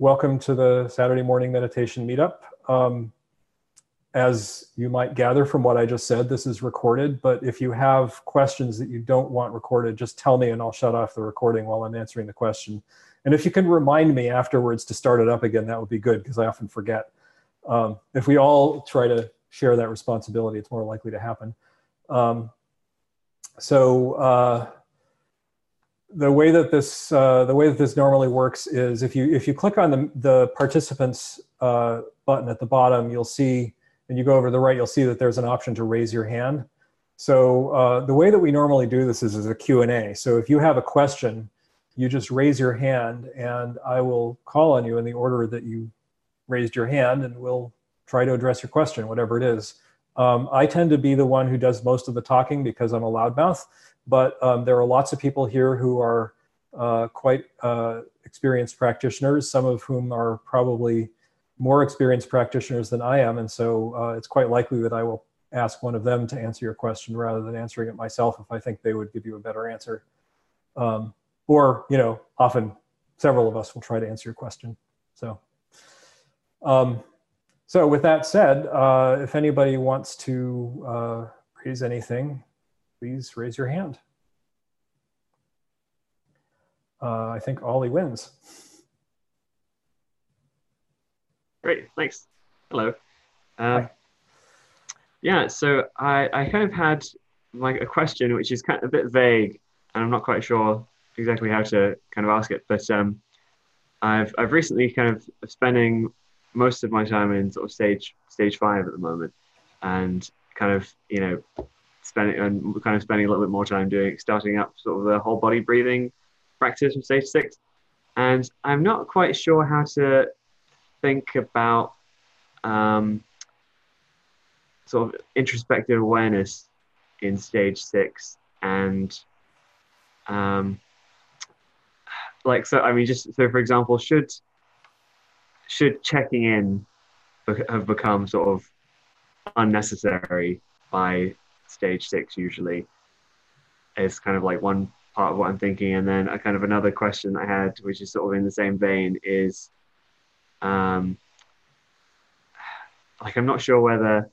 welcome to the Saturday morning meditation meetup. Um, as you might gather from what I just said, this is recorded, but if you have questions that you don't want recorded, just tell me and I'll shut off the recording while I'm answering the question. And if you can remind me afterwards to start it up again, that would be good because I often forget. Um, if we all try to share that responsibility, it's more likely to happen. Um, so uh, the way that this uh, the way that this normally works is if you if you click on the the participants uh, button at the bottom, you'll see, and you go over to the right, you'll see that there's an option to raise your hand. So uh, the way that we normally do this is as a Q&A. So if you have a question, you just raise your hand and I will call on you in the order that you raised your hand and we'll try to address your question, whatever it is. Um, I tend to be the one who does most of the talking because I'm a loudmouth, but um, there are lots of people here who are uh, quite uh, experienced practitioners, some of whom are probably more experienced practitioners than I am. And so uh, it's quite likely that I will ask one of them to answer your question rather than answering it myself if I think they would give you a better answer. Um, or, you know, often several of us will try to answer your question. So. Um, so with that said, uh, if anybody wants to uh, raise anything, please raise your hand. Uh, I think Ollie wins. Great, thanks. Hello. Uh, yeah, so I, I kind of had like a question which is kind of a bit vague, and I'm not quite sure exactly how to kind of ask it. But um, I've I've recently kind of spending most of my time in sort of stage stage five at the moment, and kind of you know spending and kind of spending a little bit more time doing starting up sort of the whole body breathing practice from stage six, and I'm not quite sure how to think about um, sort of introspective awareness in stage six and um, like so i mean just so for example should should checking in have become sort of unnecessary by stage six usually is kind of like one part of what I'm thinking. And then a kind of another question I had, which is sort of in the same vein, is um, like I'm not sure whether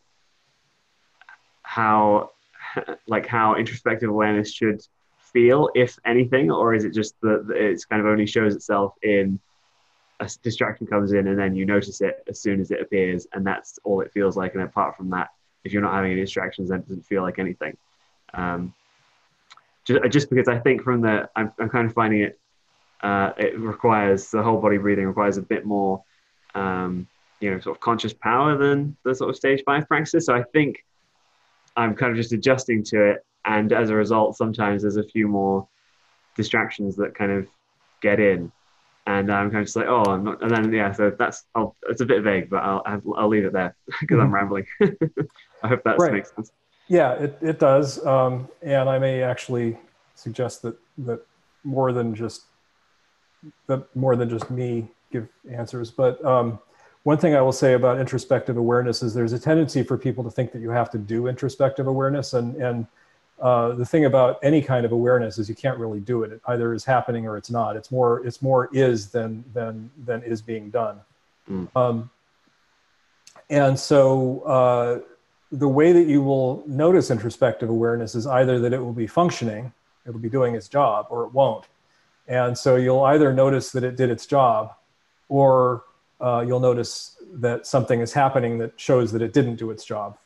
how like how introspective awareness should feel, if anything, or is it just that it's kind of only shows itself in a distraction comes in and then you notice it as soon as it appears and that's all it feels like and apart from that if you're not having any distractions then it doesn't feel like anything. Um, just, just because i think from the i'm, I'm kind of finding it uh, it requires the whole body breathing requires a bit more um, you know sort of conscious power than the sort of stage five practices so i think i'm kind of just adjusting to it. And as a result sometimes there's a few more distractions that kind of get in and I'm kind of just like, oh, I'm not, and then yeah, so that's I'll, it's a bit vague, but I'll I'll leave it there because mm-hmm. I'm rambling. I hope that right. makes sense. Yeah, it it does, um, and I may actually suggest that that more than just that more than just me give answers, but um, one thing I will say about introspective awareness is there's a tendency for people to think that you have to do introspective awareness, and and uh, the thing about any kind of awareness is you can't really do it. It either is happening or it's not. It's more it's more is than than than is being done. Mm. Um, and so uh, the way that you will notice introspective awareness is either that it will be functioning, it'll be doing its job, or it won't. And so you'll either notice that it did its job, or uh, you'll notice that something is happening that shows that it didn't do its job.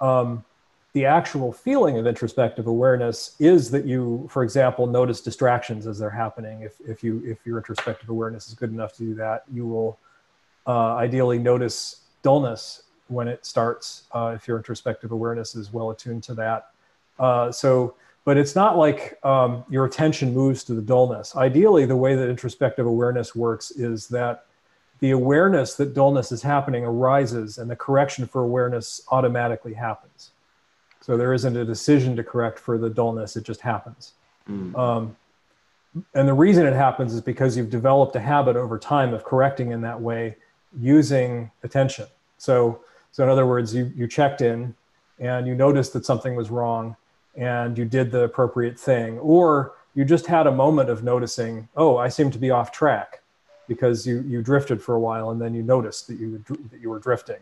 Um, the actual feeling of introspective awareness is that you, for example, notice distractions as they're happening. If, if, you, if your introspective awareness is good enough to do that, you will uh, ideally notice dullness when it starts, uh, if your introspective awareness is well attuned to that. Uh, so, but it's not like um, your attention moves to the dullness. Ideally, the way that introspective awareness works is that the awareness that dullness is happening arises and the correction for awareness automatically happens. So there isn't a decision to correct for the dullness, it just happens. Mm. Um, and the reason it happens is because you've developed a habit over time of correcting in that way using attention. So, so in other words, you, you checked in and you noticed that something was wrong and you did the appropriate thing, or you just had a moment of noticing, oh, I seem to be off track. because you you drifted for a while and then you noticed that you that you were drifting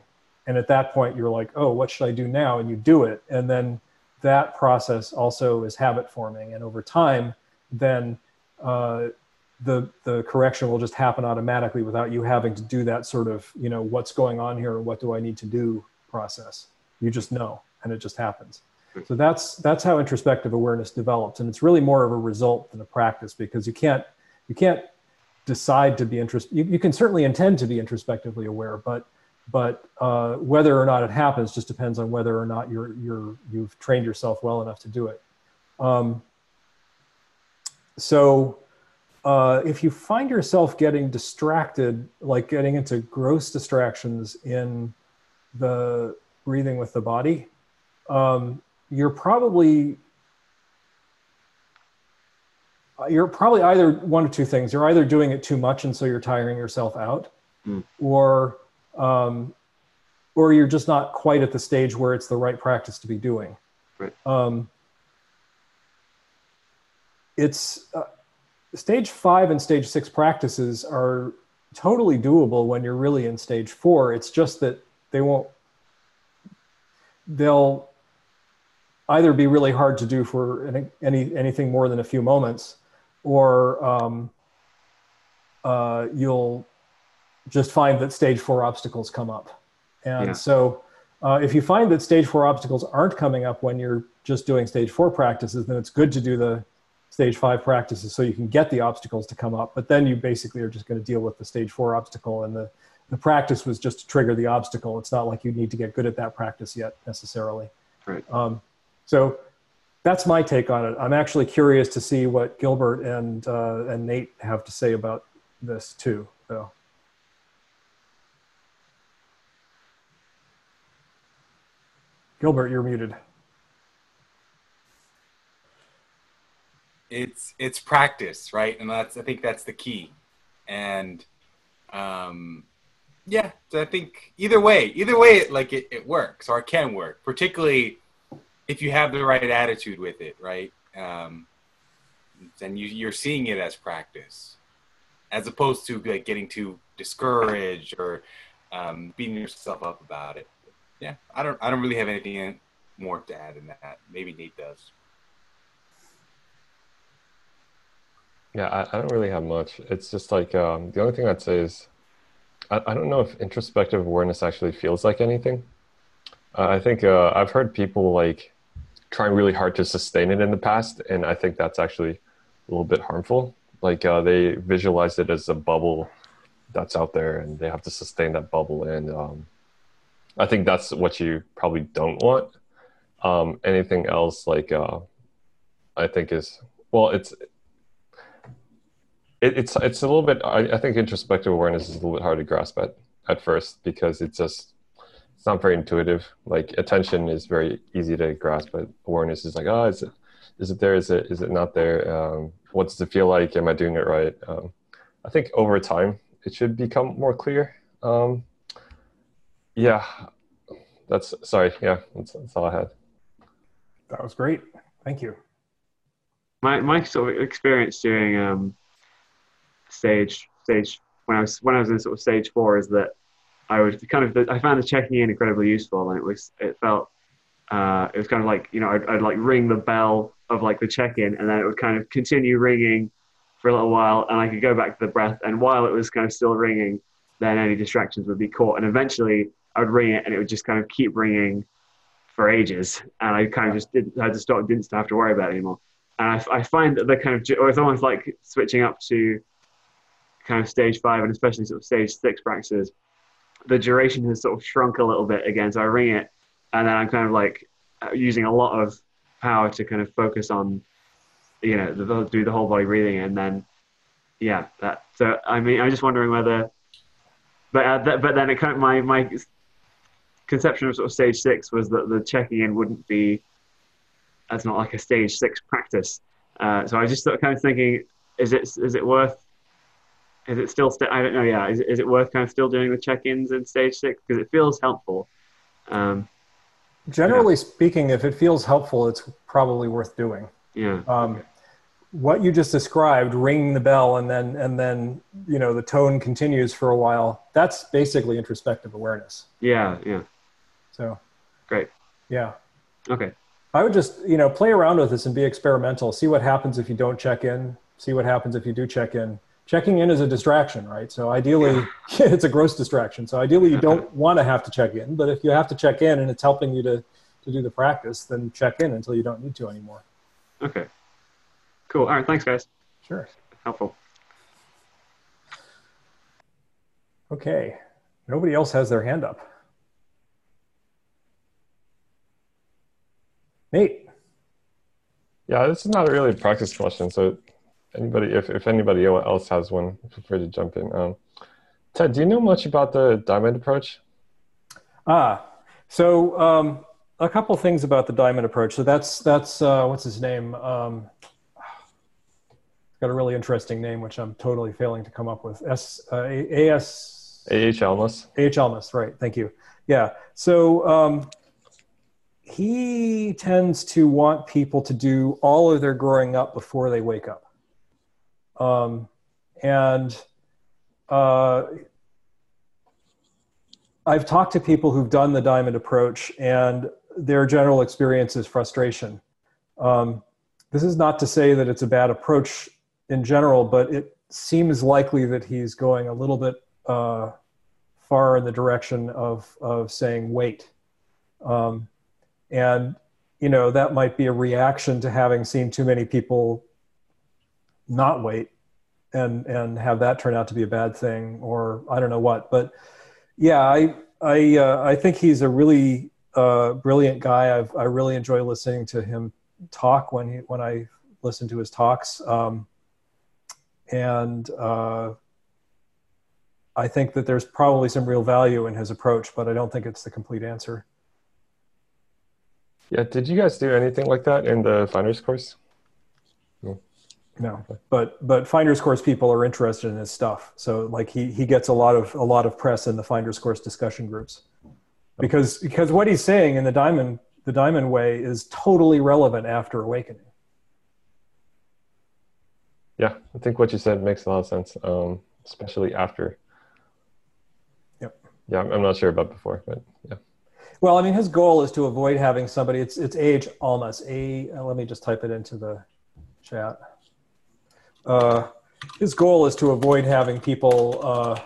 and at that point you're like oh what should i do now? And you do it. And then that process also is habit forming. And over time then uh, the the correction will just happen automatically without you having to do that sort of you know what's going on here and what do i need to do process. You just know and it just happens. So that's that's how introspective awareness develops and it's really more of a result than a practice because you can't you can't decide to be interest you, you can certainly intend to be introspectively aware but but uh, whether or not it happens just depends on whether or not you're you're you've trained yourself well enough to do it um, so uh, if you find yourself getting distracted like getting into gross distractions in the breathing with the body um, you're probably you're probably either one of two things. You're either doing it too much, and so you're tiring yourself out, mm. or um, or you're just not quite at the stage where it's the right practice to be doing. Right. Um, it's uh, stage five and stage six practices are totally doable when you're really in stage four. It's just that they won't. They'll either be really hard to do for any, any anything more than a few moments, or um, uh, you'll just find that stage four obstacles come up. And yeah. so, uh, if you find that stage four obstacles aren't coming up when you're just doing stage four practices, then it's good to do the stage five practices so you can get the obstacles to come up. But then you basically are just going to deal with the stage four obstacle, and the the practice was just to trigger the obstacle. It's not like you need to get good at that practice yet necessarily. Right. Um, so that's my take on it. I'm actually curious to see what Gilbert and uh, and Nate have to say about this too. So. Gilbert, you're muted. It's it's practice, right? And that's I think that's the key. And um, yeah, so I think either way, either way, like it, it works or it can work. Particularly if you have the right attitude with it, right? Um, then you, you're seeing it as practice, as opposed to like getting too discouraged or um, beating yourself up about it. Yeah, I don't. I don't really have anything more to add in that. Maybe Nate does. Yeah, I, I don't really have much. It's just like um, the only thing I'd say is I, I don't know if introspective awareness actually feels like anything. Uh, I think uh, I've heard people like trying really hard to sustain it in the past, and I think that's actually a little bit harmful. Like uh, they visualize it as a bubble that's out there, and they have to sustain that bubble. And um, I think that's what you probably don't want. Um, anything else, like uh, I think is well, it's it, it's it's a little bit. I, I think introspective awareness is a little bit hard to grasp at at first because it's just it's not very intuitive. Like attention is very easy to grasp, but awareness is like, oh, is it is it there? Is it is it not there? Um, what does it feel like? Am I doing it right? Um, I think over time it should become more clear. Um, yeah, that's sorry. Yeah, that's, that's all I had. That was great. Thank you. My my sort of experience during um, stage stage when I was when I was in sort of stage four is that I would kind of I found the checking in incredibly useful, and it was it felt uh, it was kind of like you know I'd, I'd like ring the bell of like the check in, and then it would kind of continue ringing for a little while, and I could go back to the breath, and while it was kind of still ringing, then any distractions would be caught, and eventually I would ring it, and it would just kind of keep ringing for ages, and I kind of just didn't had to stop, didn't have to worry about it anymore. And I, I find that the kind of it's almost like switching up to kind of stage five and especially sort of stage six practices the duration has sort of shrunk a little bit again. So I ring it, and then I'm kind of like uh, using a lot of power to kind of focus on, you know, the, do the whole body breathing, and then, yeah, that. So I mean, I'm just wondering whether, but uh, but then it kind of my my conception of sort of stage six was that the checking in wouldn't be, that's not like a stage six practice. Uh, so I just sort of kind of thinking, is it is it worth is it still? St- I don't know. Yeah, is, is it worth kind of still doing the check-ins in stage six because it feels helpful? Um, Generally yeah. speaking, if it feels helpful, it's probably worth doing. Yeah. Um, what you just described, ringing the bell and then and then you know the tone continues for a while. That's basically introspective awareness. Yeah, yeah. So Great. yeah. Okay. I would just, you know, play around with this and be experimental. See what happens if you don't check in. See what happens if you do check in. Checking in is a distraction, right? So ideally, it's a gross distraction. So ideally, you don't want to have to check in. But if you have to check in and it's helping you to to do the practice, then check in until you don't need to anymore. Okay. Cool. All right. Thanks, guys. Sure. Helpful. Okay. Nobody else has their hand up. Nate. Yeah, this is not really a practice question. So, anybody, if, if anybody else has one, feel free to jump in. Um, Ted, do you know much about the diamond approach? Ah, so um, a couple things about the diamond approach. So that's that's uh, what's his name? Um, got a really interesting name, which I'm totally failing to come up with. S uh, A S A H Almaas. A H Almaas, right? Thank you. Yeah. So um, he tends to want people to do all of their growing up before they wake up, um, and uh, I've talked to people who've done the diamond approach, and their general experience is frustration. Um, this is not to say that it's a bad approach in general, but it seems likely that he's going a little bit uh, far in the direction of of saying wait, um, and you know that might be a reaction to having seen too many people not wait and and have that turn out to be a bad thing or I don't know what, but yeah, I I uh, I think he's a really uh, brilliant guy. I've, I really enjoy listening to him talk when he when I listen to his talks, um, and uh, I think that there's probably some real value in his approach, but I don't think it's the complete answer. Yeah, did you guys do anything like that in the Finder's course? No, but but Finder's course people are interested in his stuff. So like he he gets a lot of a lot of press in the Finder's course discussion groups, because because what he's saying in the diamond the diamond way is totally relevant after awakening. Yeah, I think what you said makes a lot of sense, um, especially after. Yep. Yeah, I'm not sure about before, but yeah. Well, I mean, his goal is to avoid having somebody. It's it's age almost a. Uh, let me just type it into the chat. Uh, his goal is to avoid having people uh,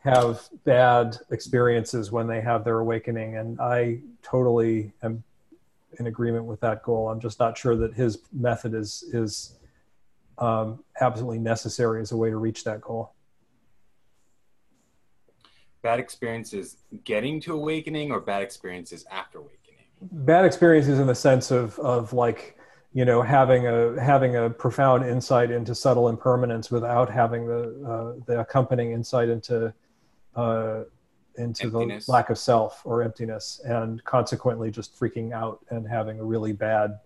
have bad experiences when they have their awakening, and I totally am in agreement with that goal. I'm just not sure that his method is is um, absolutely necessary as a way to reach that goal. Bad experiences getting to awakening, or bad experiences after awakening. Bad experiences in the sense of of like you know having a having a profound insight into subtle impermanence without having the uh, the accompanying insight into uh, into Emptiness. the lack of self or emptiness and consequently just freaking out and having a really bad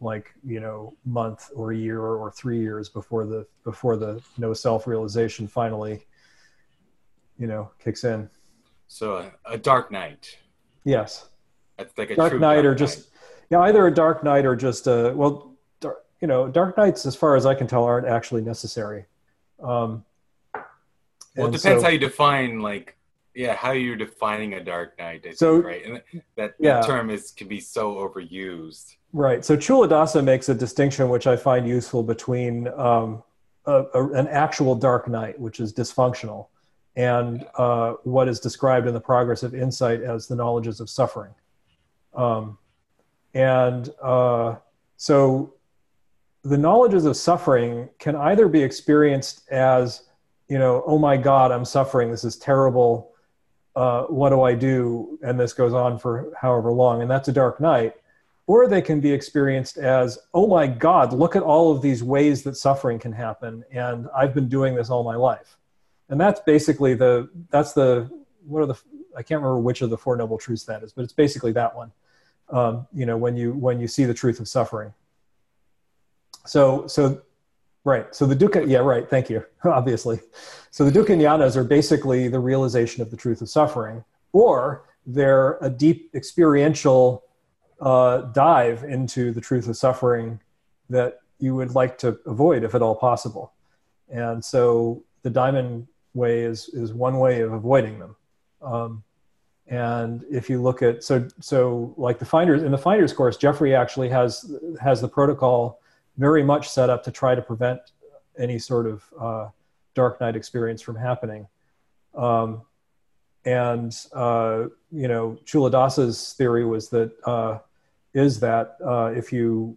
like you know month or a year or three years before the before the no self realization finally you know kicks in So a, a dark night. yes That's like a dark true knight dark or just yeah either a dark night or just a well dark, you know dark nights, as far as i can tell aren't actually necessary um Well, it depends so- how you define like yeah how you're defining a dark night. I think, So- right, and that, Yeah. that term is can be so overused. Right. So Culadasa makes a distinction which I find useful between um, a, a, an actual dark night, which is dysfunctional, and uh, what is described in the progress of insight as the knowledges of suffering. Um, and uh, so the knowledges of suffering can either be experienced as, you know, oh my God, I'm suffering. This is terrible. Uh, what do I do? And this goes on for however long. And that's a dark night or they can be experienced as oh my god look at all of these ways that suffering can happen and i've been doing this all my life and that's basically the that's the what are the i can't remember which of the four noble truths that is but it's basically that one. Um, you know when you when you see the truth of suffering. So so right. So the dukkha yeah right. Thank you. Obviously. So the dukkha jnanas are basically the realization of the truth of suffering or they're a deep experiential uh, dive into the truth of suffering that you would like to avoid if at all possible. And so the diamond way is is one way of avoiding them. Um, and if you look at so so like the finders in the finders course, Jeffrey actually has has the protocol very much set up to try to prevent any sort of uh, dark night experience from happening. Um, and uh, you know, Culadasa's theory was that uh, is that uh, if you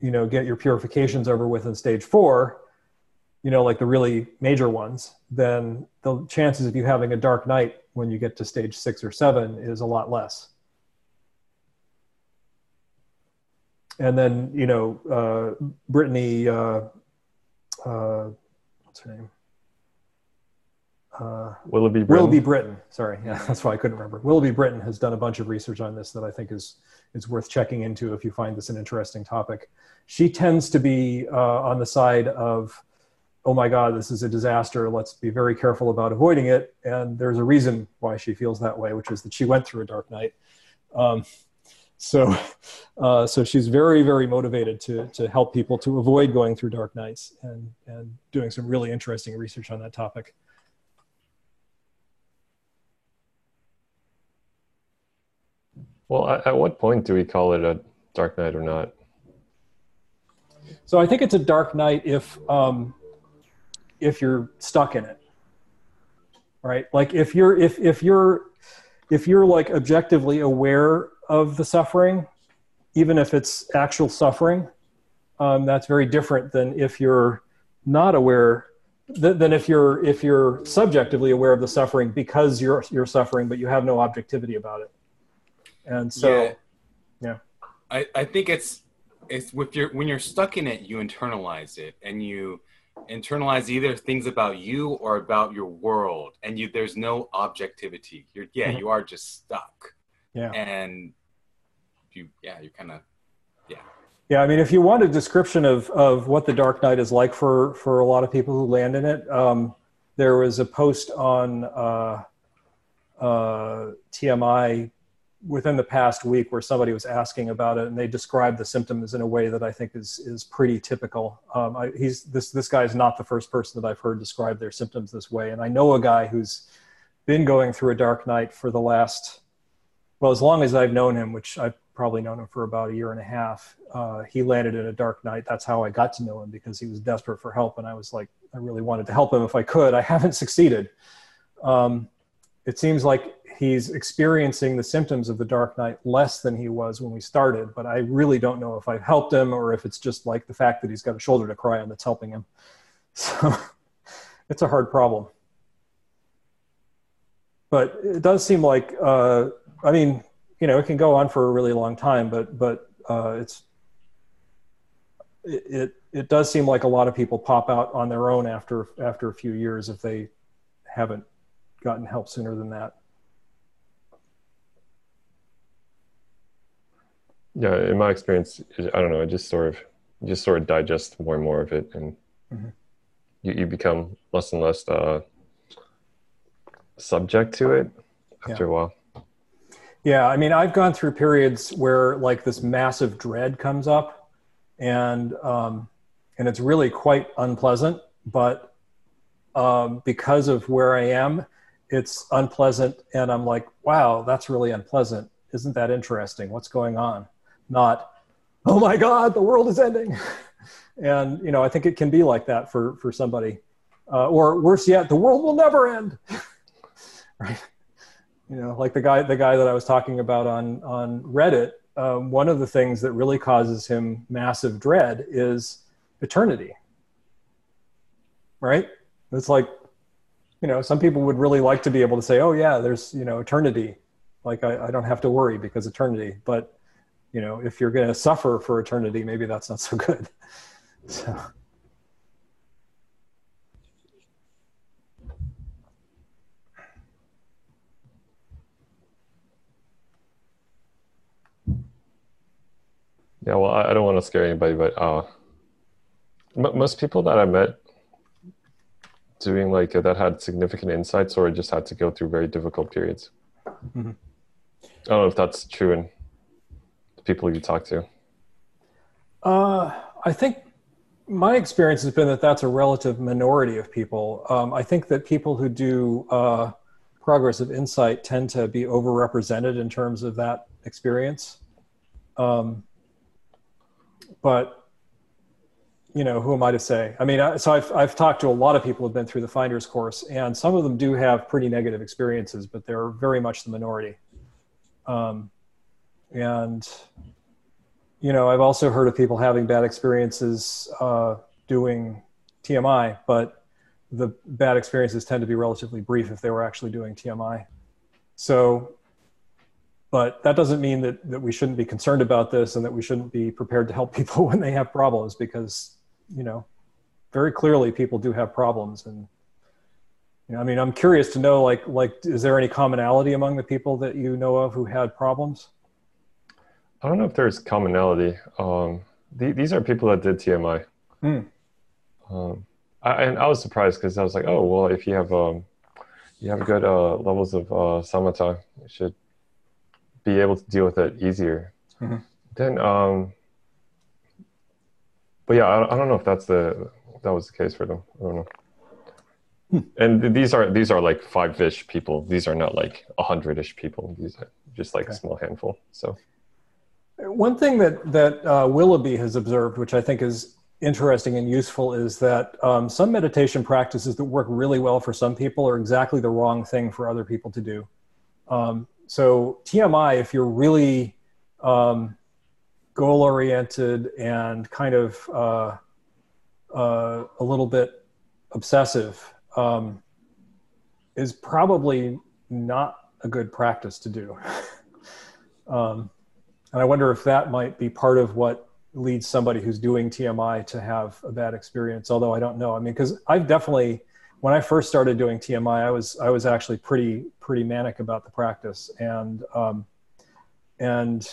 you know get your purifications over with in stage four, you know, like the really major ones, then the chances of you having a dark night when you get to stage six or seven is a lot less. And then, you know, uh, Brittany, uh, uh, what's her name? Uh, Willoughby Britton. Willoughby Britton. Sorry, yeah, that's why I couldn't remember. Willoughby Britton has done a bunch of research on this that I think is is worth checking into if you find this an interesting topic. She tends to be uh, on the side of oh my God, this is a disaster. Let's be very careful about avoiding it. And there's a reason why she feels that way, which is that she went through a dark night. Um, so, uh, so she's very, very motivated to, to help people to avoid going through dark nights and, and doing some really interesting research on that topic. Well, at what point do we call it a dark night or not? So I think it's a dark night if um, if you're stuck in it right? Like if you're if if you're if you're like objectively aware of the suffering even if it's actual suffering um, that's very different than if you're not aware th- than if you're if you're subjectively aware of the suffering because you're you're suffering but you have no objectivity about it. And so yeah, yeah. I, I think it's it's with your when you're stuck in it you internalize it and you internalize either things about you or about your world and you there's no objectivity. You're yeah mm-hmm. you are just stuck. Yeah. And you yeah you kind of yeah. Yeah i mean if you want a description of of what the dark night is like for for a lot of people who land in it um there was a post on uh uh tmi within the past week where somebody was asking about it and they described the symptoms in a way that I think is is pretty typical. Um, I, he's this this guy is not the first person that I've heard describe their symptoms this way, and I know a guy who's been going through a dark night for the last well as long as I've known him, which I've probably known him for about a year and a half. Uh, he landed in a dark night. That's how I got to know him because he was desperate for help, and I was like, I really wanted to help him if I could. I haven't succeeded. Um, it seems like he's experiencing the symptoms of the dark night less than he was when we started but i really don't know if i've helped him or if it's just like the fact that he's got a shoulder to cry on that's helping him. So it's a hard problem. But it does seem like uh, i mean you know it can go on for a really long time but but uh, it's it, it it does seem like a lot of people pop out on their own after after a few years if they haven't gotten help sooner than that yeah in my experience i don't know i just sort of just sort of digest more and more of it and mm-hmm. you, you become less and less uh, subject to it after yeah. a while yeah i mean i've gone through periods where like this massive dread comes up and um, and it's really quite unpleasant but um, because of where i am it's unpleasant and i'm like wow that's really unpleasant isn't that interesting what's going on not oh my god the world is ending. And you know i think it can be like that for for somebody. Uh, or worse yet the world will never end. Right? You know like the guy the guy that i was talking about on on reddit um, one of the things that really causes him massive dread is eternity. Right? It's like you know some people would really like to be able to say oh yeah there's you know eternity. Like i, I don't have to worry because eternity. But you know if you're going to suffer for eternity maybe that's not so good. So. Yeah well i don't want to scare anybody but uh most people that i met doing like uh, that had significant insights or just had to go through very difficult periods. Mm-hmm. i don't know if that's true in people you talk to? Uh, I think my experience has been that that's a relative minority of people. Um, I think that people who do uh, progressive insight tend to be overrepresented in terms of that experience. Um, but you know, who am I to say? I mean, I, so I've I've talked to a lot of people who've been through the Finders course, and some of them do have pretty negative experiences, but they're very much the minority. Um, and you know, I've also heard of people having bad experiences uh, doing TMI, but the bad experiences tend to be relatively brief if they were actually doing TMI. So, but that doesn't mean that, that we shouldn't be concerned about this and that we shouldn't be prepared to help people when they have problems because, you know, very clearly people do have problems. And, you know, I mean, I'm curious to know, like, like, is there any commonality among the people that you know of who had problems? I don't know if there's commonality. Um, th- these are people that did TMI. Mm. Um, I, and I was surprised because I was like, oh well, if you have um, you have good uh, levels of uh, samatha, you should be able to deal with it easier. Mm-hmm. Then, um, but yeah, I, I don't know if that's the that was the case for them. I don't know. Hmm. And these are these are like five-ish people. These are not like a hundred-ish people. These are just like okay. a small handful. So one thing that that uh, Willoughby has observed, which I think is interesting and useful, is that um, some meditation practices that work really well for some people are exactly the wrong thing for other people to do. Um, so TMI, if you're really um, goal oriented and kind of uh, uh, a little bit obsessive, um, is probably not a good practice to do. And I wonder if that might be part of what leads somebody who's doing TMI to have a bad experience. Although I don't know. I mean, because I've definitely, when I first started doing TMI, I was I was actually pretty pretty manic about the practice, and um, and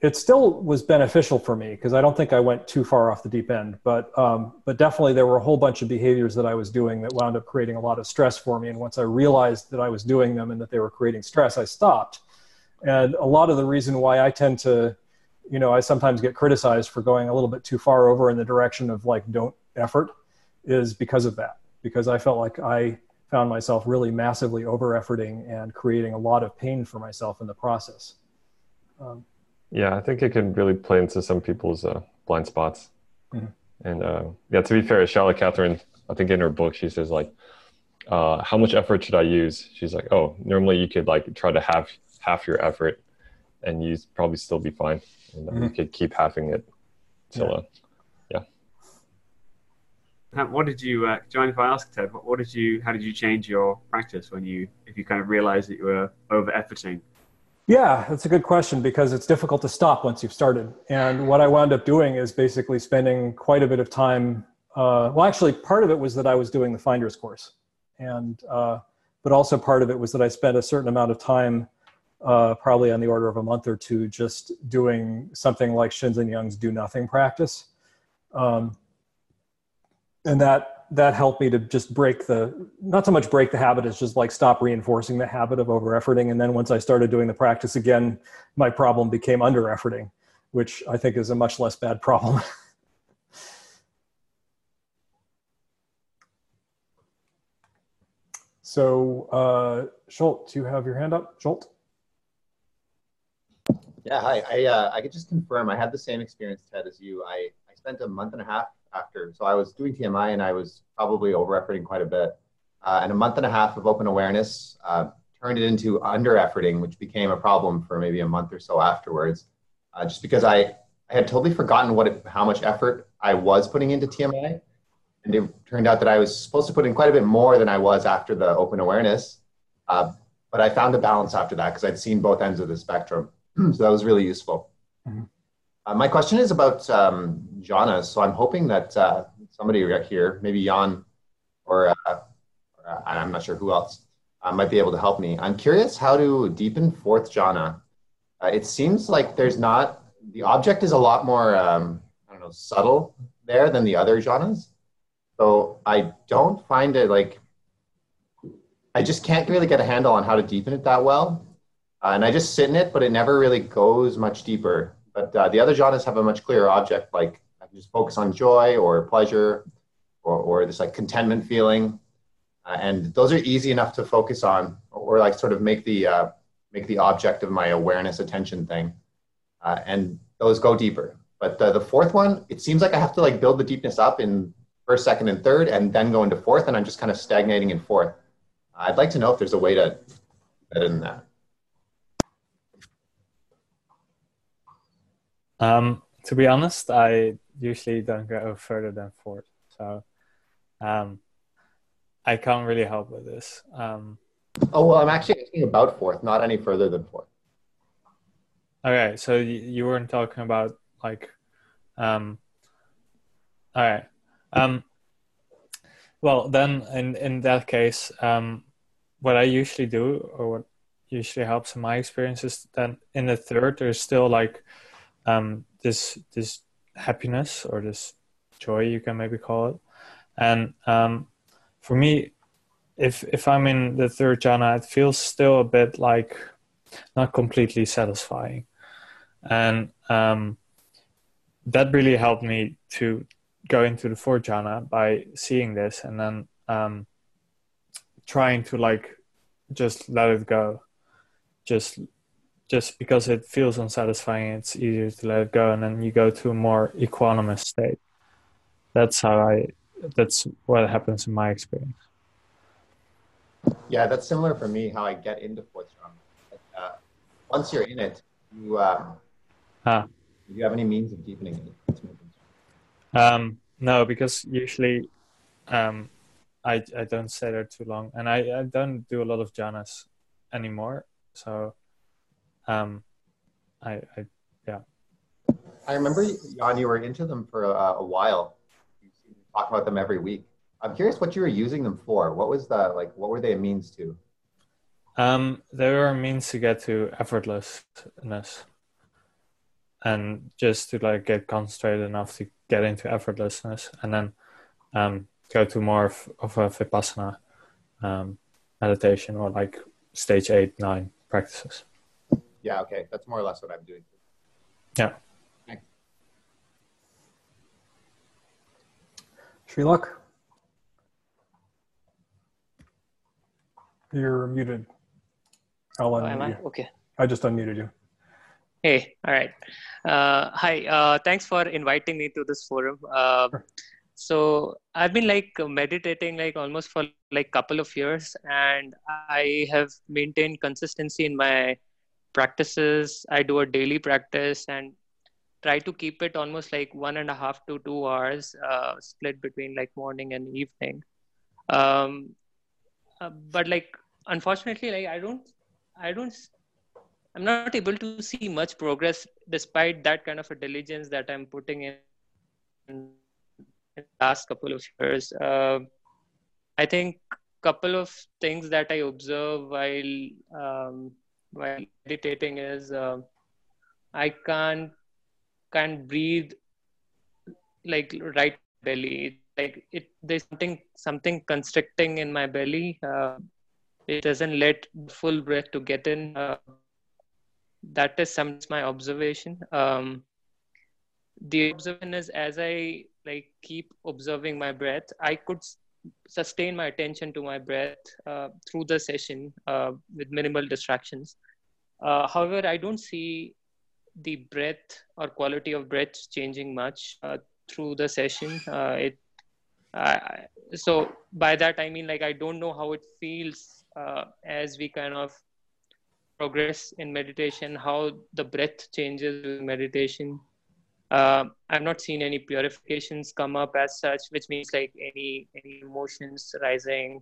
it still was beneficial for me because I don't think I went too far off the deep end. But um, but definitely there were a whole bunch of behaviors that I was doing that wound up creating a lot of stress for me. And once I realized that I was doing them and that they were creating stress, I stopped and a lot of the reason why I tend to, you know, I sometimes get criticized for going a little bit too far over in the direction of like don't effort is because of that. Because I felt like I found myself really massively over efforting and creating a lot of pain for myself in the process. Um, yeah, I think it can really play into some people's uh, blind spots. Mm-hmm. And uh, yeah, to be fair, Shaila Catherine, I think in her book, she says like, uh, how much effort should I use? She's like, oh, normally you could like try to have half your effort and you probably still be fine. And mm-hmm. you could keep having it till, yeah. Uh, yeah. What did you, uh, John, if I ask Ted, what, what, did you, how did you change your practice when you, if you kind of realized that you were over efforting? Yeah, that's a good question because it's difficult to stop once you've started. And what I wound up doing is basically spending quite a bit of time. Uh, well, actually, part of it was that I was doing the Finders course, and uh, but also part of it was that I spent a certain amount of time uh, probably on the order of a month or two, just doing something like Shinzen Young's do nothing practice. Um, and that that helped me to just break the not so much break the habit as just like stop reinforcing the habit of over efforting and then once i started doing the practice again my problem became under efforting which i think is a much less bad problem. So uh Szolt you have your hand up. Szolt yeah, hi. I uh, I could just confirm I had the same experience, Ted, as you. I, I spent a month and a half after, so I was doing TMI and I was probably over efforting quite a bit. Uh, and a month and a half of open awareness uh, turned it into under efforting, which became a problem for maybe a month or so afterwards, uh, just because I, I had totally forgotten what it, how much effort I was putting into TMI. And it turned out that I was supposed to put in quite a bit more than I was after the open awareness. Uh, but I found a balance after that because I'd seen both ends of the spectrum. so that was really useful. Mm-hmm. Uh, my question is about um, jhanas. So I'm hoping that uh, somebody here, maybe Jan or, uh, or uh, I'm not sure who else, uh, might be able to help me. I'm curious how to deepen fourth jhana. Uh, it seems like there's not, the object is a lot more, um, I don't know, subtle there than the other jhanas. So I don't find it like, I just can't really get a handle on how to deepen it that well. Uh, and I just sit in it, but it never really goes much deeper. But uh, the other jhanas have a much clearer object, like I just focus on joy or pleasure or, or this like contentment feeling. Uh, and those are easy enough to focus on or, like sort of make the, uh, make the object of my awareness attention thing. Uh, and those go deeper. But the fourth one, it seems like I have to like build the deepness up in first, second, and third, and then go into fourth, and I'm just kind of stagnating in fourth. I'd like to know if there's a way to better than that. Um, to be honest, I usually don't go further than fourth, so um, I can't really help with this. Um, oh well, I'm actually asking about fourth, not any further than fourth. Okay, so you weren't talking about like, um, all right. Um, well, then in in that case, um, what I usually do, or what usually helps in my experience, is that in the third, there's still like um, this this happiness or this joy, you can maybe call it, and um, for me, if if I'm in the third jhana, it feels still a bit like not completely satisfying, and um, that really helped me to go into the fourth jhana by seeing this and then um, trying to like just let it go. Just just because it feels unsatisfying it's easier to let it go and then you go to a more equanimous state that's how i that's what happens in my experience yeah that's similar for me how i get into fourth jhana uh, once you're in it you um, ah. do you have any means of deepening it um, no, because usually um, I I don't stay there too long, and I, I don't do a lot of jhanas anymore. So, um, I, I yeah. I remember Jan, you were into them for a, a while. You talk about them every week. I'm curious what you were using them for. What was the like? What were they a means to? Um, they were a means to get to effortlessness, and just to like get concentrated enough to get into effortlessness and then um, go to more of, of a vipassana um, meditation or like stage eight, nine practices. Yeah, okay. That's more or less what I'm doing. Yeah. Okay. Srilak? You're muted. I'll oh, am I? Okay. I just unmuted you. Hey, all right. Uh, hi, uh, thanks for inviting me to this forum. Uh, so I've been like meditating like almost for like couple of years, and I have maintained consistency in my practices. I do a daily practice and try to keep it almost like one and a half to two hours, uh, split between like morning and evening. Um, uh, but like unfortunately, like I don't, I don't I'm not able to see much progress despite that kind of a diligence that I'm putting in, in the last couple of years. Uh, I think couple of things that I observe while um, while meditating is uh, I can't can't breathe like right belly. Like it, there's something something constricting in my belly. Uh, it doesn't let full breath to get in. Uh, that is some my observation um, the observation is as i like keep observing my breath i could sustain my attention to my breath uh, through the session uh, with minimal distractions uh, however i don't see the breath or quality of breath changing much uh, through the session uh, it so by that i mean like i don't know how it feels uh, as we kind of progress in meditation, how the breath changes with meditation. Uh, I've not seen any purifications come up as such, which means like any any emotions rising.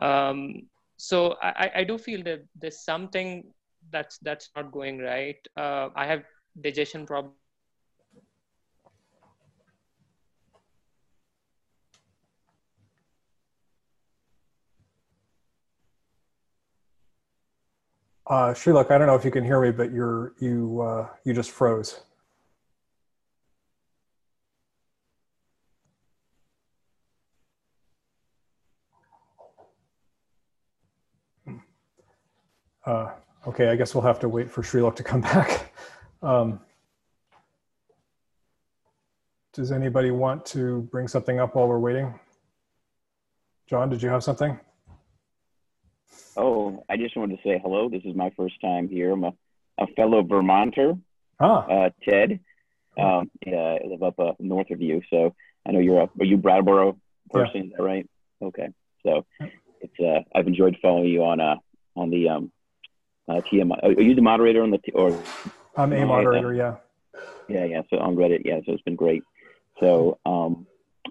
Um, so I, I do feel that there's something that's that's not going right. Uh, I have digestion problems Uh, Srilak, I don't know if you can hear me, but you're you uh, you just froze. Uh, okay, I guess we'll have to wait for Srilak to come back. Um, does anybody want to bring something up while we're waiting? John, did you have something? Oh, I just wanted to say hello. This is my first time here. I'm a, a fellow Vermonter, Ah, uh, Ted. Um, yeah, I live up uh, north of you, so I know you're a are you Brattleboro person? Is that right? Okay, so it's uh, I've enjoyed following you on uh on the um uh, TMI. Are you the moderator on the t- or I'm a no, moderator, yeah. yeah yeah so on Reddit yeah so it's been great. So um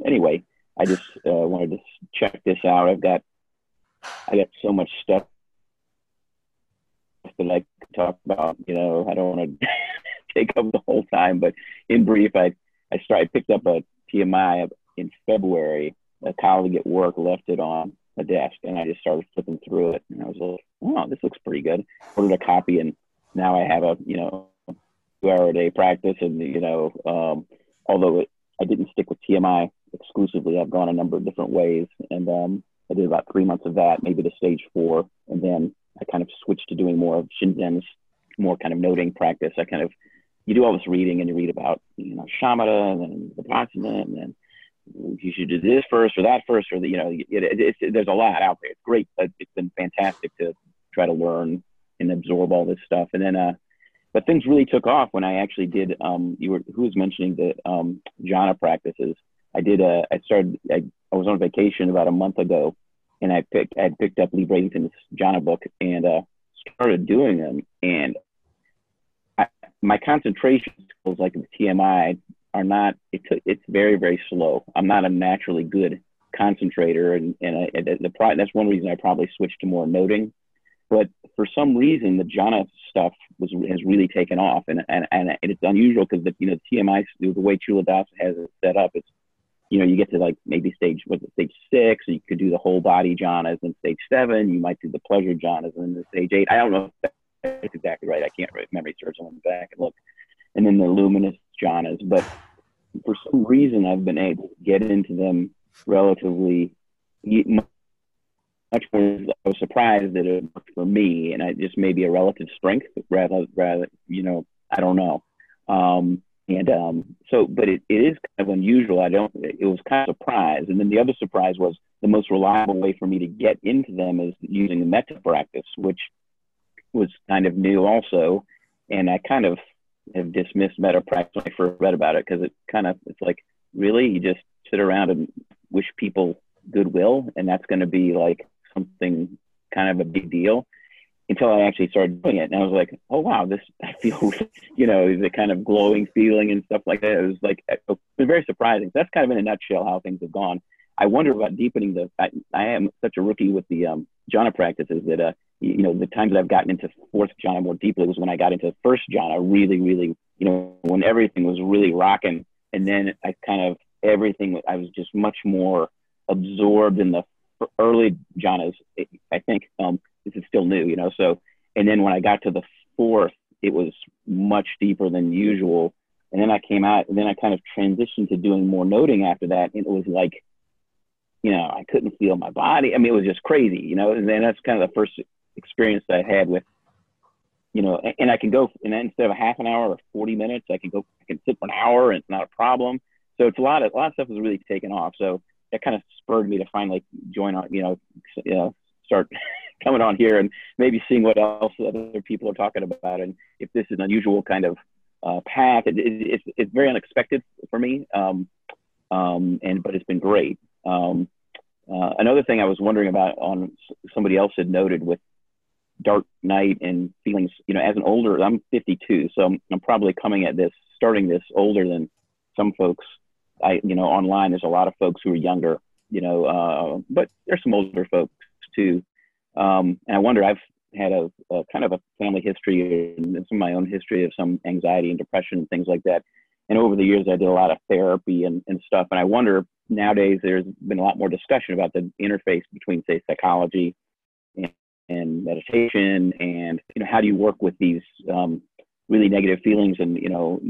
anyway, I just uh, wanted to check this out. I've got I got so much stuff that I could talk about. You know, I don't want to take up the whole time, but in brief, I I started I picked up a TMI in February. A colleague at work left it on a desk, and I just started flipping through it, and I was like, "Wow, this looks pretty good." Ordered a copy, and now I have a you know two hour a day practice, and you know, um, although it, I didn't stick with TMI exclusively, I've gone a number of different ways, and um, I did about three months of that, maybe to stage four, and then I kind of switched to doing more of Shinzen's, more kind of noting practice. I kind of you do all this reading and you read about you know shamatha and then vipassana and then you should do this first or that first or the, you know it, it, it, there's a lot out there. It's great. It's been fantastic to try to learn and absorb all this stuff. And then uh, but things really took off when I actually did. Um, you were who was mentioning the um, jhana practices. I did. A, I started. I, I was on vacation about a month ago, and I picked. I picked up Leigh Brasington's jhana book and uh, started doing them. And I, my concentration skills, like the TMI, are not. It's very very slow. I'm not a naturally good concentrator, and and, I, and the, the that's one reason I probably switched to more noting. But for some reason, the jhana stuff was has really taken off, and and and it's unusual because the you know the TMI the way Culadasa has it set up, it's you know you get to like maybe stage what's it, stage six, you could do the whole body jhanas, and stage seven you might do the pleasure jhanas, then stage eight. I don't know if that's exactly right. I can't memory search. I went back and look, and then the luminous jhanas. But for some reason, I've been able to get into them relatively much more. I was surprised that it worked for me, and I just maybe a relative strength rather rather you know I don't know. Um, and um, so, but it, it is kind of unusual. I don't. It was kind of a surprise, and then the other surprise was the most reliable way for me to get into them is using the metta practice, which was kind of new also. And I kind of have dismissed metta practice when I first read about it because it kind of it's like really you just sit around and wish people goodwill, and that's going to be like something kind of a big deal until I actually started doing it. And I was like, oh, wow, this, I feel, you know, the kind of glowing feeling and stuff like that. It was like, it was very surprising. That's kind of in a nutshell how things have gone. I wonder about deepening the, I, I am such a rookie with the um, jhana practices that, uh, you know, the times that I've gotten into fourth jhana more deeply was when I got into first jhana, really, really, you know, when everything was really rocking. And then I kind of, everything, I was just much more absorbed in the early jhanas, I think um, this is still new, you know. So, and then when I got to the fourth, it was much deeper than usual. And then I came out, and then I kind of transitioned to doing more noting after that. And it was like, you know, I couldn't feel my body. I mean, it was just crazy, you know. And then that's kind of the first experience I had with, you know, and, and I can go, and instead of a half an hour or 40 minutes, I can go, I can sit for an hour, and it's not a problem. So it's a lot of a lot of stuff has really taken off. So that kind of spurred me to finally join on, you know, you know, start coming on here and maybe seeing what else other people are talking about. And if this is an unusual kind of uh, path, it, it, it's, it's very unexpected for me. Um, um, and, but it's been great. Um, uh, another thing I was wondering about on somebody else had noted with dark night and feelings, you know, as an older, I'm 52, so I'm, I'm probably coming at this, starting this older than some folks I, you know, online, there's a lot of folks who are younger, you know, uh, but there's some older folks too. Um, and I wonder, I've had a, a, kind of a family history and some of my own history of some anxiety and depression things like that. And over the years, I did a lot of therapy and, and stuff. And I wonder nowadays, there's been a lot more discussion about the interface between, say, psychology and, and meditation, and you know, how do you work with these um, really negative feelings and you know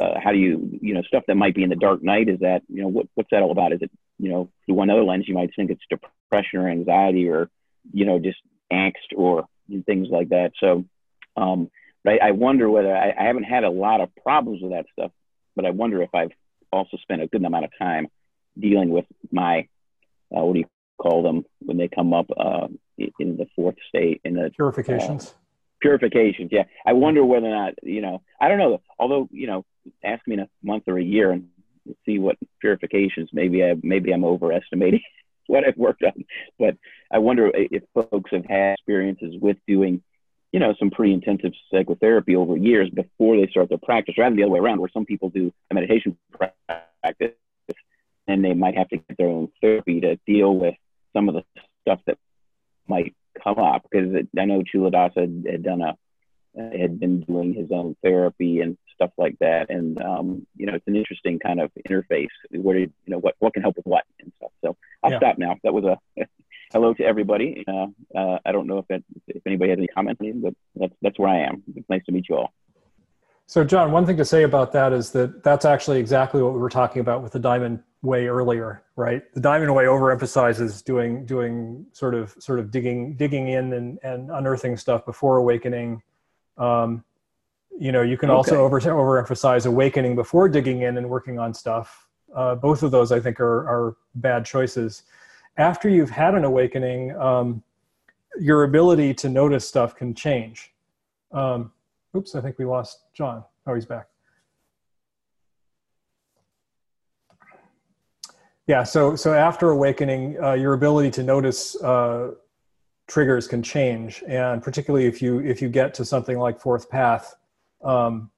uh, how do you you know stuff that might be in the dark night is that you know what, what's that all about? Is it you know through one other lens you might think it's depression or anxiety or you know just angst or things like that. So um right i wonder whether I, I haven't had a lot of problems with that stuff but i wonder if i've also spent a good amount of time dealing with my uh, what do you call them when they come up uh, in the fourth state in the Purifications. Uh, purifications. Yeah, I wonder whether or not you know. I don't know. Although you know, ask me in a month or a year and see what purifications. Maybe I maybe I'm overestimating what I've worked on, but I wonder if folks have had experiences with doing you know, some pretty intensive psychotherapy over years before they start their practice, rather than the other way around, where some people do a meditation practice and they might have to get their own therapy to deal with some of the stuff that might come up. Because I know Culadasa had, had done a had been doing his own therapy and stuff like that, and um, you know, it's an interesting kind of interface where you know what what can help with what and stuff. So I'll yeah. stop now. That was a hello to everybody. Uh, uh, I don't know if that, if anybody has any comments, but that's that's where I am. It's nice to meet you all. So, John, one thing to say about that is that that's actually exactly what we were talking about with the Diamond Way earlier, right? The Diamond Way overemphasizes doing doing sort of sort of digging digging in and, and unearthing stuff before awakening. Um, you know, you can okay. also over overemphasize awakening before digging in and working on stuff. Uh, both of those, I think, are are bad choices after you've had an awakening, um, your ability to notice stuff can change. Um, oops, I think we lost John. Oh, he's back. Yeah, so so after awakening, uh, your ability to notice uh, triggers can change, and particularly if you if you get to something like fourth path, um,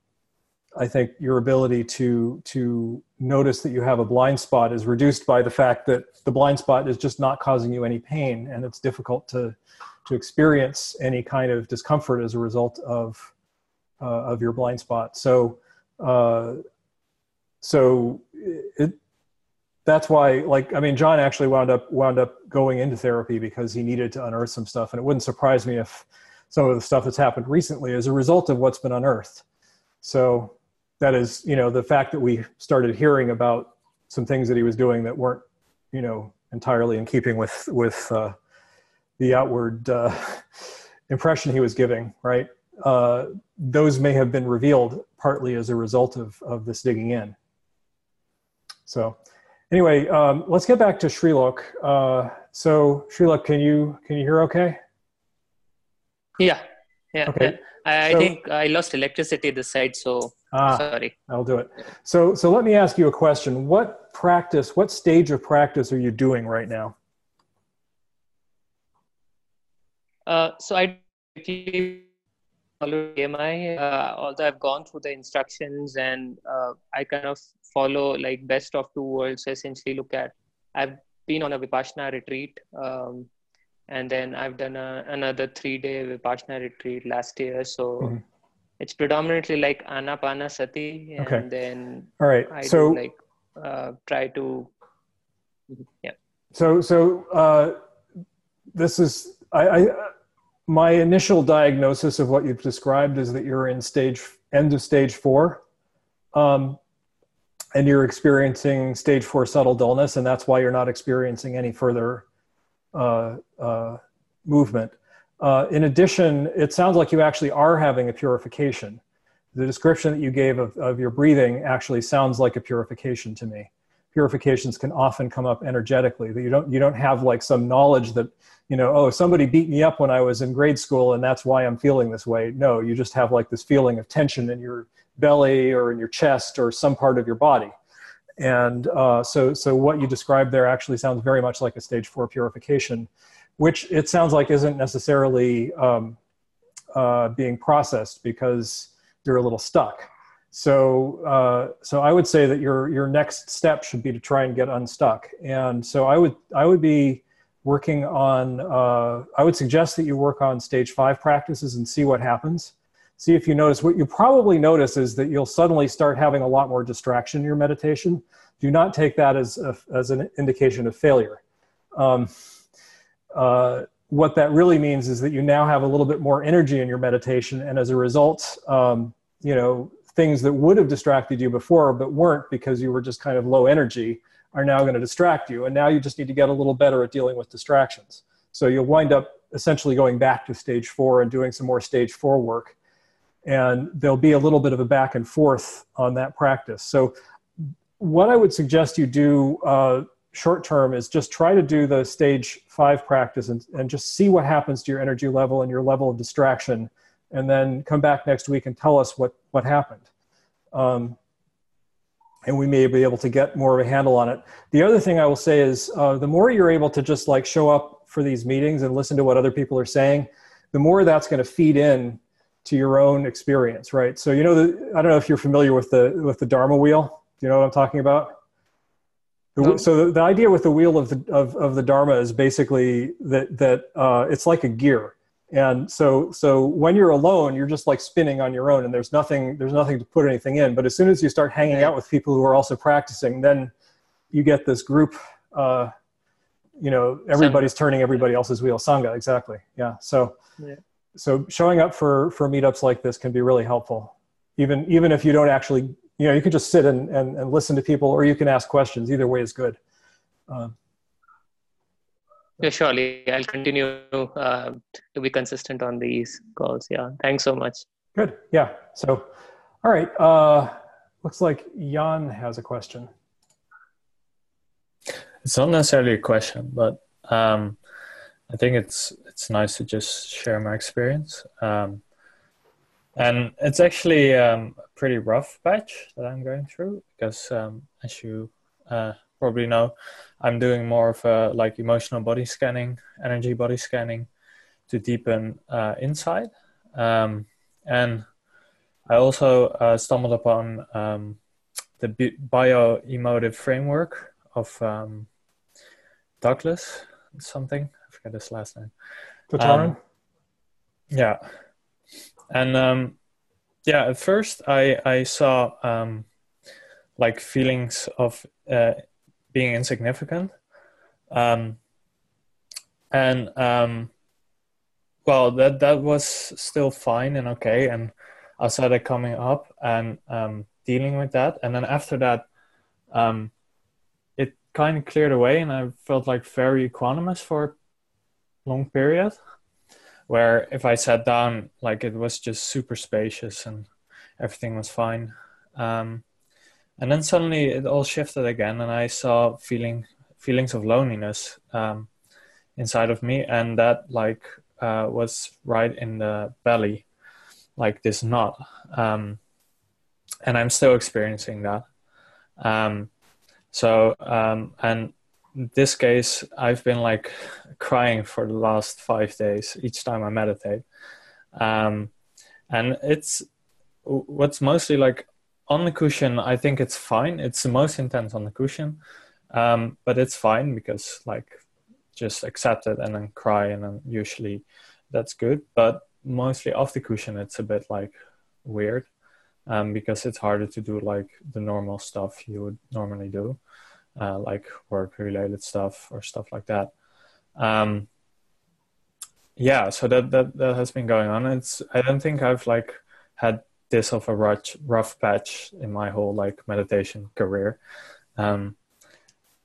I think your ability to to notice that you have a blind spot is reduced by the fact that the blind spot is just not causing you any pain, and it's difficult to to experience any kind of discomfort as a result of of your blind spot. So uh, so it that's why like I mean John actually wound up wound up going into therapy because he needed to unearth some stuff, and it wouldn't surprise me if some of the stuff that's happened recently is a result of what's been unearthed. So that is, you know, the fact that we started hearing about some things that he was doing that weren't, you know, entirely in keeping with with uh, the outward uh, impression he was giving, right? Uh, those may have been revealed partly as a result of of this digging in. So, anyway, um, let's get back to Srilok. Uh, so, Srilok, can you can you hear okay? Yeah. Yeah. Okay. Yeah. I, so, I think I lost electricity this side, so ah, sorry. I'll do it. So, so let me ask you a question. What practice, what stage of practice are you doing right now? Uh, so I follow TMI, uh, although I've gone through the instructions and uh, I kind of follow like best of two worlds. Essentially, look at I've been on a Vipassana retreat. Um, and then I've done a, another three day Vipassana retreat last year. So mm-hmm. it's predominantly like Anapanasati, and okay. then all right. I so like uh, try to yeah. So so uh, this is I, I my initial diagnosis of what you've described is that you're in stage end of stage four. Um, and you're experiencing stage four subtle dullness, and that's why you're not experiencing any further uh, uh, movement. Uh, in addition, it sounds like you actually are having a purification. The description that you gave of, of your breathing actually sounds like a purification to me. Purifications can often come up energetically. That you don't you don't have like some knowledge that you know oh somebody beat me up when I was in grade school and that's why I'm feeling this way. No, you just have like this feeling of tension in your belly or in your chest or some part of your body and uh, so, so what you described there actually sounds very much like a stage four purification, which it sounds like isn't necessarily um, uh, being processed because you're a little stuck. So, uh, so I would say that your your next step should be to try and get unstuck. And so I would I would be working on. Uh, I would suggest that you work on stage five practices and see what happens see if you notice. What you probably notice is that you'll suddenly start having a lot more distraction in your meditation. Do not take that as, a, as an indication of failure. Um, uh, what that really means is that you now have a little bit more energy in your meditation, and as a result, um, you know things that would have distracted you before but weren't because you were just kind of low energy are now going to distract you, and now you just need to get a little better at dealing with distractions. So you'll wind up essentially going back to stage four and doing some more stage four work and there'll be a little bit of a back and forth on that practice. So what I would suggest you do uh, short term is just try to do the stage five practice and, and just see what happens to your energy level and your level of distraction, and then come back next week and tell us what what happened. Um, and we may be able to get more of a handle on it. The other thing I will say is uh, the more you're able to just like show up for these meetings and listen to what other people are saying, the more that's going to feed in to your own experience, right? So you know, the, I don't know if you're familiar with the with the Dharma wheel. Do you know what I'm talking about? The, so the, the, idea with the wheel of the of, of the Dharma is basically that that uh, it's like a gear, and so so when you're alone, you're just like spinning on your own, and there's nothing there's nothing to put anything in. But as soon as you start hanging out with people who are also practicing, then you get this group. Uh, you know, everybody's turning everybody else's wheel. Sangha, exactly. Yeah. So. Yeah so showing up for for meetups like this can be really helpful even even if you don't actually you know you can just sit and, and, and listen to people or you can ask questions either way is good um, yeah surely. I'll continue uh, to be consistent on these calls. Yeah. Thanks so much. Good. Yeah. So all right uh, looks like jan has a question. It's not necessarily a question but um, I think it's it's nice to just share my experience. Um, and it's actually um, a pretty rough patch that I'm going through because, um, as you uh, probably know, I'm doing more of a like emotional body scanning, energy body scanning, to deepen uh, insight. Um, and I also uh, stumbled upon um, the bio emotive framework of um, Douglas something I forget his last name. Um, yeah, and um, yeah, at first I I saw um, like feelings of uh, being insignificant, um, and um, well, that that was still fine and okay, and I started coming up and um, dealing with that, and then after that, um, it kind of cleared away, and I felt like very equanimous for a long period where if I sat down, like it was just super spacious and everything was fine. Um, and then suddenly it all shifted again, and I saw feeling feelings of loneliness um, inside of me, and that like uh, was right in the belly, like this knot. Um, and I'm still experiencing that. Um, so um, and this case, I've been like crying for the last five days each time I meditate. Um, and it's what's mostly like on the cushion, I think it's fine. It's the most intense on the cushion. Um, but it's fine because like just accept it and then cry and then usually that's good. But mostly off the cushion, it's a bit like weird um, because it's harder to do like the normal stuff you would normally do uh, like work related stuff or stuff like that. Um, yeah, so that, that that has been going on. It's I don't think I've like had this of a rough rough patch in my whole like meditation career, um,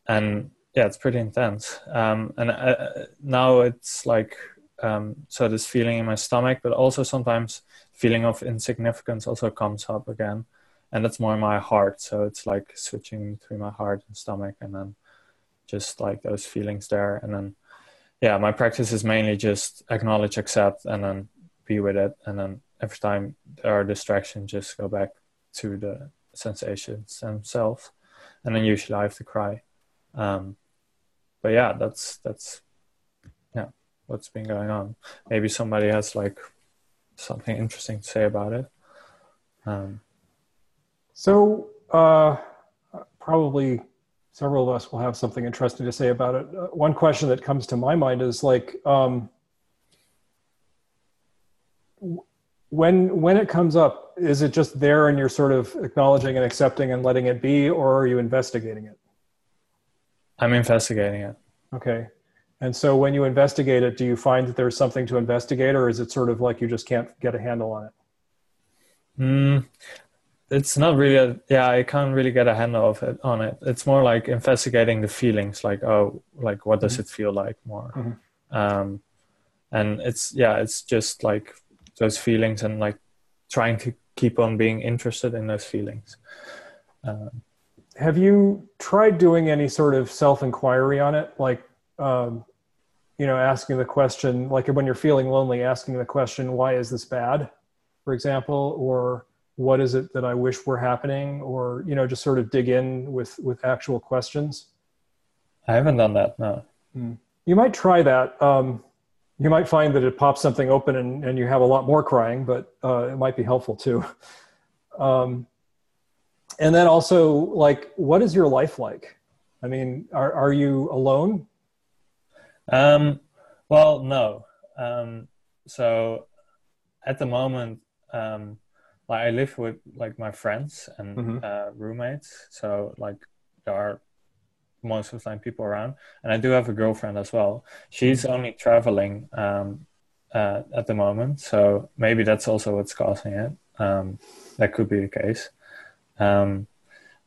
and yeah, it's pretty intense. Um, and uh, now it's like um, so this feeling in my stomach, but also sometimes feeling of insignificance also comes up again. And that's more in my heart. So it's like switching between my heart and stomach and then just like those feelings there. And then yeah my practice is mainly just acknowledge accept and then be with it. And then every time there are distractions just go back to the sensations themselves. And then usually i have to cry. Um, but yeah that's that's yeah what's been going on. Maybe somebody has like something interesting to say about it. Um, so, uh, probably several of us will have something interesting to say about it. Uh, one question that comes to my mind is like, um, when when it comes up, is it just there and you're sort of acknowledging and accepting and letting it be, or are you investigating it? I'm investigating it. Okay. And so when you investigate it, do you find that there's something to investigate, or is it sort of like you just can't get a handle on it? Mm, it's not really a, yeah i can't really get a handle of it on it it's more like investigating the feelings like oh like what does mm-hmm. it feel like more mm-hmm. um and it's yeah it's just like those feelings and like trying to keep on being interested in those feelings um, have you tried doing any sort of self inquiry on it? Like, um, you know, asking the question, like when you're feeling lonely, asking the question, why is this bad, for example, or what is it that I wish were happening, or, you know, just sort of dig in with, with actual questions? I haven't done that, no. Mm. You might try that. Um, you might find that it pops something open and, and you have a lot more crying, but uh, it might be helpful too. Um, and then also, like, what is your life like? I mean, are, are you alone? Um, well, no. Um, so at the moment, um, like I live with like my friends and Mhm. uh, roommates. So like there are most of the time people around, and I do have a girlfriend as well. She's only traveling um, uh, at the moment, so maybe that's also what's causing it. Um, that could be the case. Um,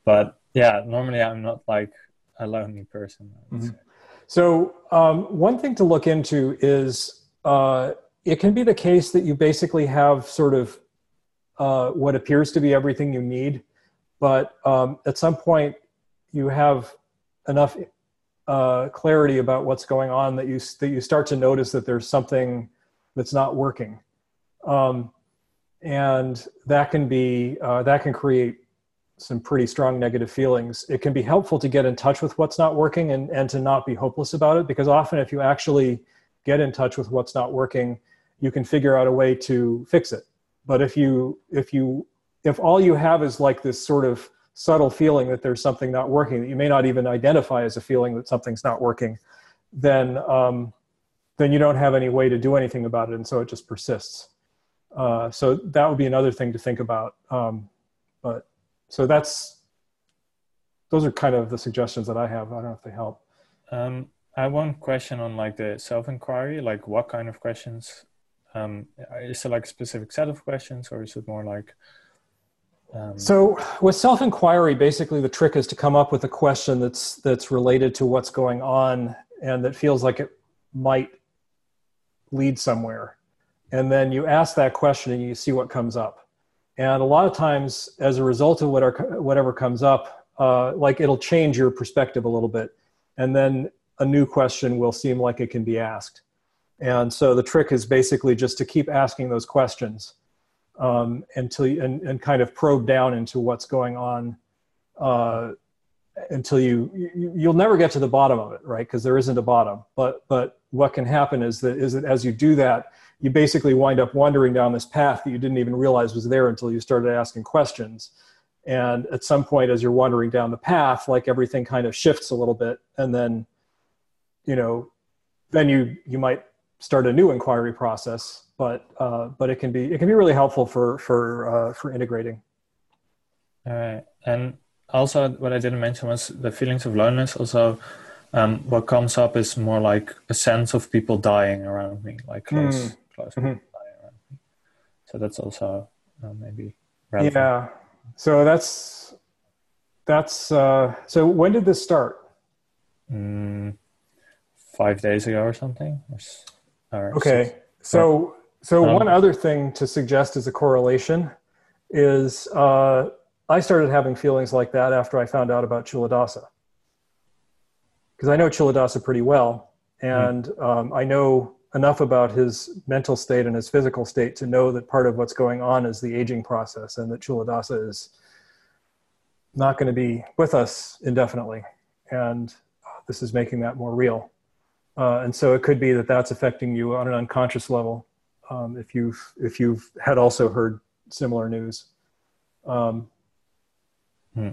but yeah, normally I'm not like a lonely person. Mhm. So, um, one thing to look into is uh, it can be the case that you basically have sort of uh, what appears to be everything you need, but um, at some point you have enough uh, clarity about what's going on that you that you start to notice that there's something that's not working, um, and that can be uh, that can create some pretty strong negative feelings. It can be helpful to get in touch with what's not working and, and to not be hopeless about it because often if you actually get in touch with what's not working, you can figure out a way to fix it. But if you if you if all you have is like this sort of subtle feeling that there's something not working that you may not even identify as a feeling that something's not working, then um, then you don't have any way to do anything about it, and so it just persists. Uh, so that would be another thing to think about. Um, but so that's those are kind of the suggestions that I have. I don't know if they help. Um, I have one question on like the self-inquiry. Like, what kind of questions? Um, is it like a specific set of questions, or is it more like? Um, So with self-inquiry, basically the trick is to come up with a question that's that's related to what's going on and that feels like it might lead somewhere. And then you ask that question and you see what comes up. And a lot of times, as a result of whatever whatever comes up, uh, like it'll change your perspective a little bit, and then a new question will seem like it can be asked. And so the trick is basically just to keep asking those questions um, until you, and, and kind of probe down into what's going on uh, until you, you you'll never get to the bottom of it right? Because there isn't a bottom. But but what can happen is that is that as you do that you basically wind up wandering down this path that you didn't even realize was there until you started asking questions. And at some point as you're wandering down the path like everything kind of shifts a little bit. And then you know then you you might start a new inquiry process but uh, but it can be it can be really helpful for for uh, for integrating all right, and also what I didn't mention was the feelings of loneliness. Also, um, what comes up is more like a sense of people dying around me, like close Mm. close Mhm. people dying around me. So that's also uh, maybe relevant. yeah so that's that's uh, so when did this start Mm, five days ago or something. Or, s- or Okay. six- So, so Um, one other thing to suggest as a correlation is uh, I started having feelings like that after I found out about Culadasa. Because I know Culadasa pretty well, and um, I know enough about his mental state and his physical state to know that part of what's going on is the aging process, and that Culadasa is not going to be with us indefinitely, and this is making that more real. Uh, and so it could be that that's affecting you on an unconscious level um, if you've if you've had also heard similar news. Um, Hmm.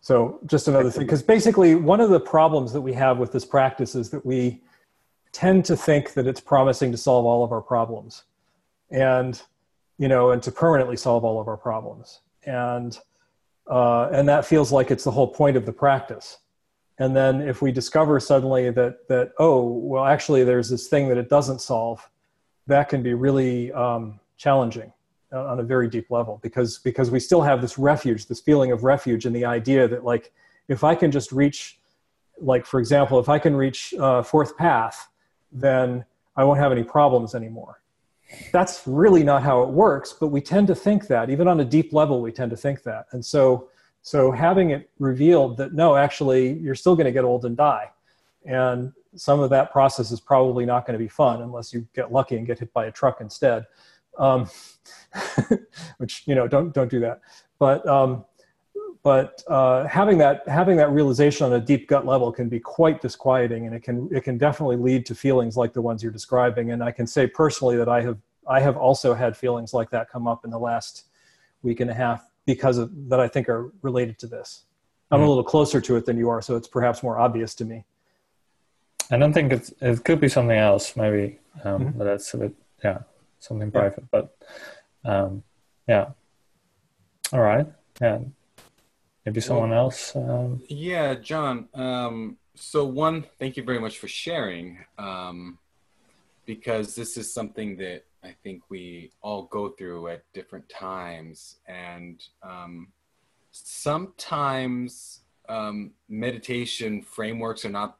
So just another thing, because basically one of the problems that we have with this practice is that we tend to think that it's promising to solve all of our problems, and you know, and to permanently solve all of our problems, and uh, and that feels like it's the whole point of the practice and then if we discover suddenly that that oh well actually there's this thing that it doesn't solve that can be really um, challenging uh, on a very deep level because because we still have this refuge this feeling of refuge and the idea that like if i can just reach like for example if i can reach uh, fourth path then i won't have any problems anymore. That's really not how it works but we tend to think that. Even on a deep level we tend to think that. And so So having it revealed that no, actually, you're still going to get old and die, and some of that process is probably not going to be fun unless you get lucky and get hit by a truck instead. Um, which you know, don't don't do that. But um, but uh, having that having that realization on a deep gut level can be quite disquieting, and it can it can definitely lead to feelings like the ones you're describing. And I can say personally that I have I have also had feelings like that come up in the last week and a half because of that I think are related to this. I'm a mm-hmm. little closer to it than you are, so it's perhaps more obvious to me. I don't think it's it could be something else, maybe, um, mm-hmm. but that's a bit yeah something private. But um, yeah, all right, yeah. Maybe someone well, else. Um... Yeah, John. Um, so one, thank you very much for sharing, um, because this is something that I think we all go through at different times, and um, sometimes um, meditation frameworks are not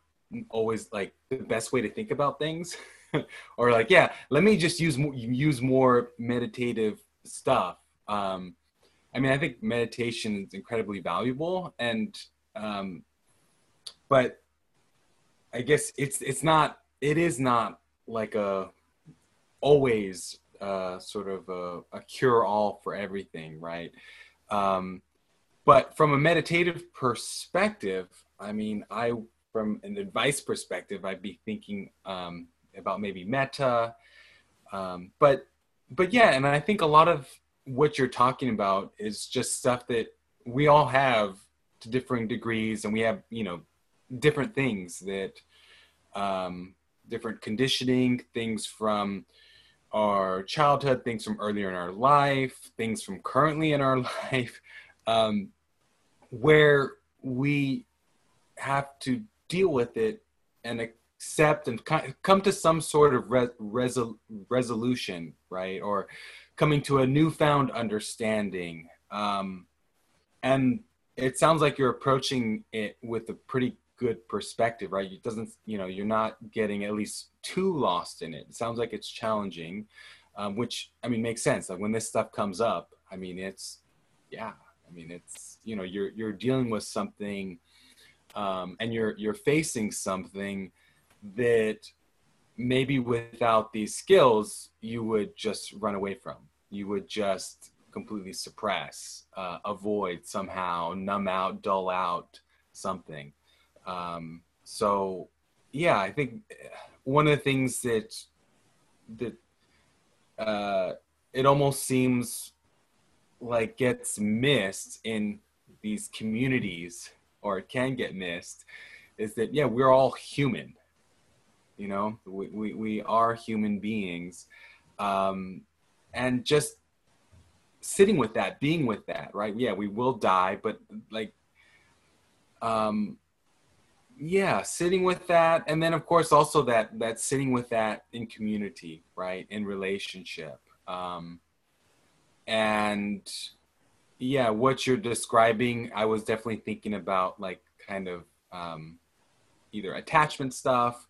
always like the best way to think about things, or like, yeah, let me just use more, use more meditative stuff. Um, I mean, I think meditation is incredibly valuable, and um, but I guess it's it's not it is not like a always uh, sort of a, a cure all for everything, right? Um, but from a meditative perspective, I mean, I from an advice perspective, I'd be thinking um, about maybe metta, um, but but yeah, and I think a lot of what you're talking about is just stuff that we all have to differing degrees and we have you know different things that um, different conditioning things from our childhood things from earlier in our life things from currently in our life um, where we have to deal with it and accept and come to some sort of re- resol- resolution right or coming to a newfound understanding. Um, and it sounds like you're approaching it with a pretty good perspective, right? It doesn't, you know, you're not getting at least too lost in it. It sounds like it's challenging, um, which I mean makes sense. Like when this stuff comes up, I mean it's, yeah, I mean it's, you know, you're you're dealing with something, um, and you're you're facing something that maybe without these skills you would just run away from you would just completely suppress, uh, avoid somehow, numb out, dull out something. Um, so, yeah, I think one of the things that that uh, it almost seems like gets missed in these communities, or it can get missed, is that yeah, we're all human. You know, we we, we are human beings. Um, and just sitting with that being with that right yeah we will die but like um yeah sitting with that and then of course also that that sitting with that in community right in relationship um and yeah what you're describing i was definitely thinking about like kind of um either attachment stuff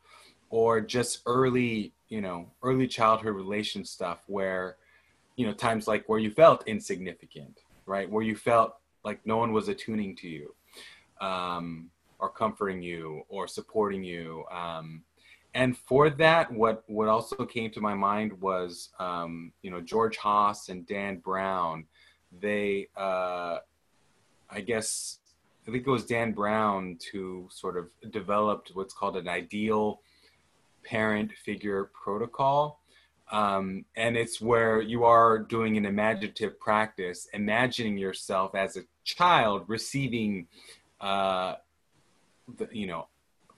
or just early you know early childhood relation stuff where you know times like where you felt insignificant right where you felt like no one was attuning to you um, or comforting you or supporting you um, and for that what what also came to my mind was um, you know george haas and dan brown. They uh, i guess i think it was dan brown who sort of developed what's called an ideal parent figure protocol. Um, and it's where you are doing an imaginative practice, imagining yourself as a child receiving, uh, the, you know,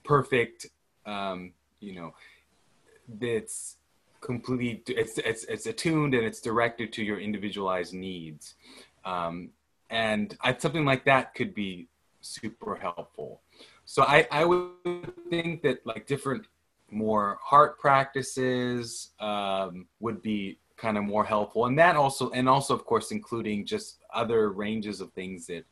perfect, um, you know, that's completely, it's, it's, it's attuned and it's directed to your individualized needs. Um, and I, something like that could be super helpful. So I, I would think that like different more heart practices um, would be kind of more helpful and that also and also of course including just other ranges of things that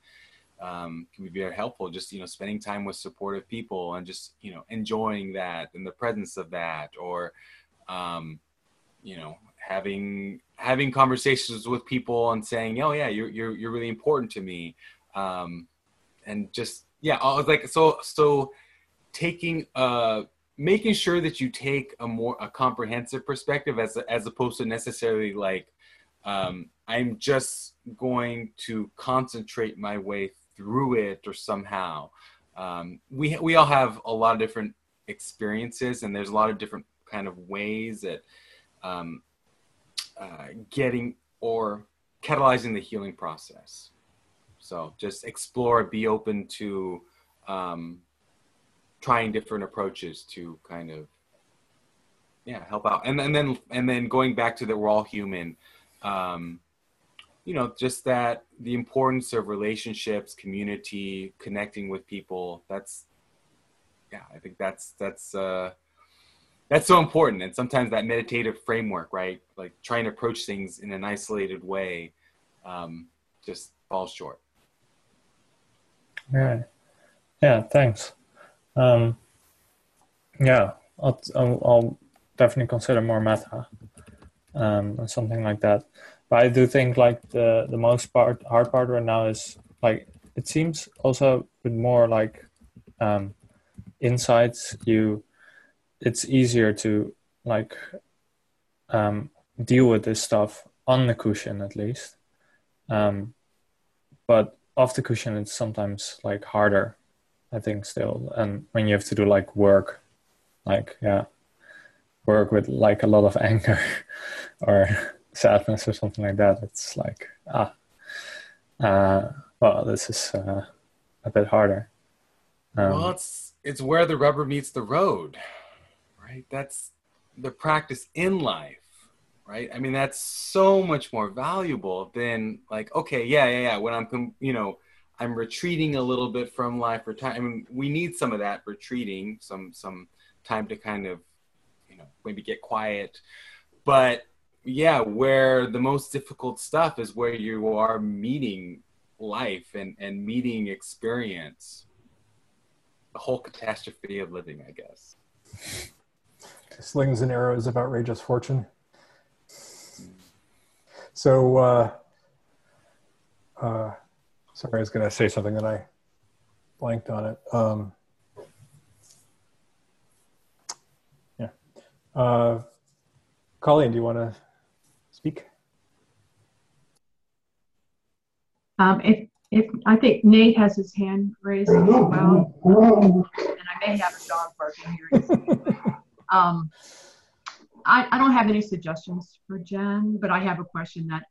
um, can be very helpful just you know spending time with supportive people and just you know enjoying that and the presence of that or um, you know having having conversations with people and saying oh yeah you're you're, you're really important to me. Um, and just yeah, I was like so so taking uh making sure that you take a more a comprehensive perspective as as opposed to necessarily like um, I'm just going to concentrate my way through it or somehow. Um, we we all have a lot of different experiences, and there's a lot of different kind of ways that um, uh, getting or catalyzing the healing process. So just explore, be open to um, trying different approaches to kind of yeah help out, and, and then and then going back to that we're all human. Um, you know, just that the importance of relationships, community, connecting with people. That's yeah, I think that's that's uh, that's so important. And sometimes that meditative framework, right, like trying to approach things in an isolated way, um, just falls short. Yeah, yeah. Thanks. Um, yeah, I'll, I'll, I'll definitely consider more metta um, something like that. But I do think like the the most part hard part right now is like it seems also with more like um, insights you it's easier to like um, deal with this stuff on the cushion at least. Um, but off the cushion it's sometimes like harder i think still. And when you have to do like work like yeah work with like a lot of anger or sadness or something like that it's like ah uh, well this is uh, a bit harder. Um, well it's it's where the rubber meets the road right? That's the practice in life right? I mean that's so much more valuable than like okay yeah yeah yeah when i'm you know i'm retreating a little bit from life or time i mean we need some of that retreating some some time to kind of you know maybe get quiet. But yeah where the most difficult stuff is where you are meeting life and and meeting experience. The whole catastrophe of living i guess. Slings and arrows of outrageous fortune. So uh uh sorry i was going to say something that i blanked on it. Um yeah. Uh colleen do you want to speak? Um, if, if I think Nate has his hand raised as well, and I may have a dog barking here. um, I, I don't have any suggestions for Jen, but I have a question that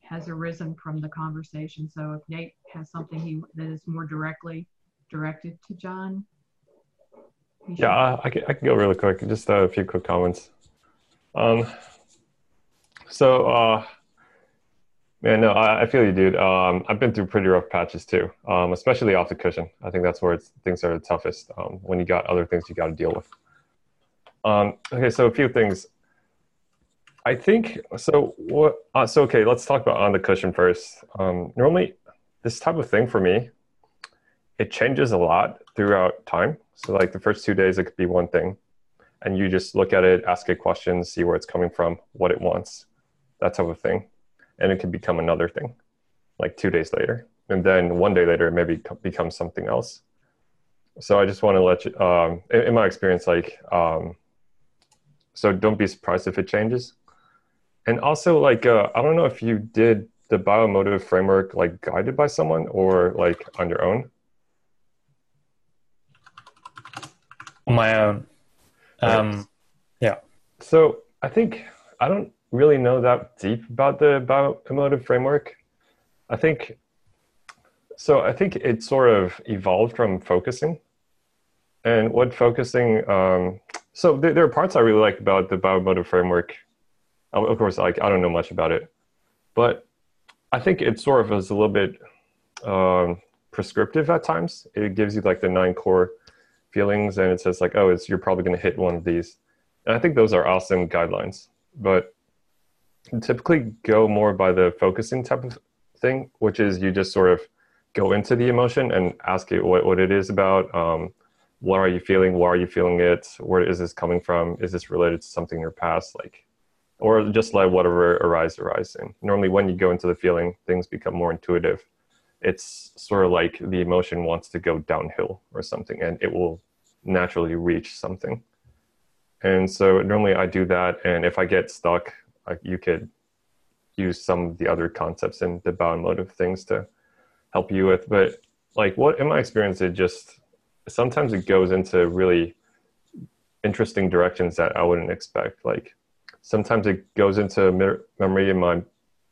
has arisen from the conversation. So if Nate has something he that is more directly directed to John. Yeah, I can, I can go really quick. Just a few quick comments. Um, so, uh, man, no, I, I, feel you, dude. Um, I've been through pretty rough patches too, um, especially off the cushion. I think that's where things are the toughest um, when you got other things you got to deal with. Um, okay, so a few things. I think so. What? Uh, so okay, let's talk about on the cushion first. Um, normally, this type of thing for me, it changes a lot throughout time. So like the first two days, it could be one thing, and you just look at it, ask it questions, see where it's coming from, what it wants that type of thing. And it can become another thing, like two days later. And then one day later, it maybe becomes something else. So I just want to let you, um, in, in, my experience, like, um, so don't be surprised if it changes. And also, like, uh, I don't know if you did the bioemotive framework like guided by someone or like on your own. On my own. Um. Yeah. So I think I don't really know that deep about the bioemotive framework. I think so. I think it sort of evolved from focusing, and what focusing. Um, so there, there, are parts I really like about the bioemotive framework. Of course, like I don't know much about it, but I think it sort of is a little bit um, prescriptive at times. It gives you like the nine core feelings, and it says like, oh, it's you're probably going to hit one of these. And I think those are awesome guidelines. But typically go more by the focusing type of thing, which is you just sort of go into the emotion and ask it what, what it is about. Um, what are you feeling? Why are you feeling it? Where is this coming from? Is this related to something in your past? Like, or just let whatever arise arise. And normally, when you go into the feeling, things become more intuitive, it's sort of like the emotion wants to go downhill or something and it will naturally reach something. And so normally I do that. And if I get stuck, like you could use some of the other concepts in the bound of things to help you with. But like what in my experience, it just sometimes it goes into really interesting directions that I wouldn't expect. Like sometimes it goes into memory in my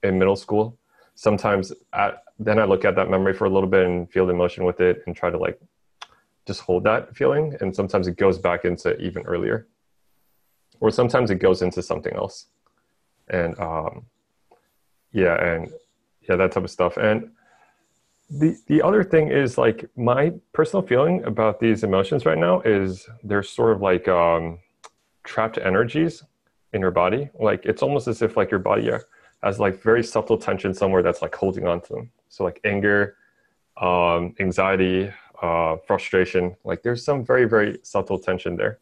in middle school. Sometimes at, then I look at that memory for a little bit and feel the emotion with it and try to like just hold that feeling. And sometimes it goes back into even earlier, or sometimes it goes into something else. And um, yeah, and yeah, that type of stuff. And the the other thing is like my personal feeling about these emotions right now is they're sort of like um, trapped energies in your body. Like it's almost as if like your body has like very subtle tension somewhere that's like holding on to them. So like anger, um, anxiety, uh, frustration. Like there's some very very subtle tension there.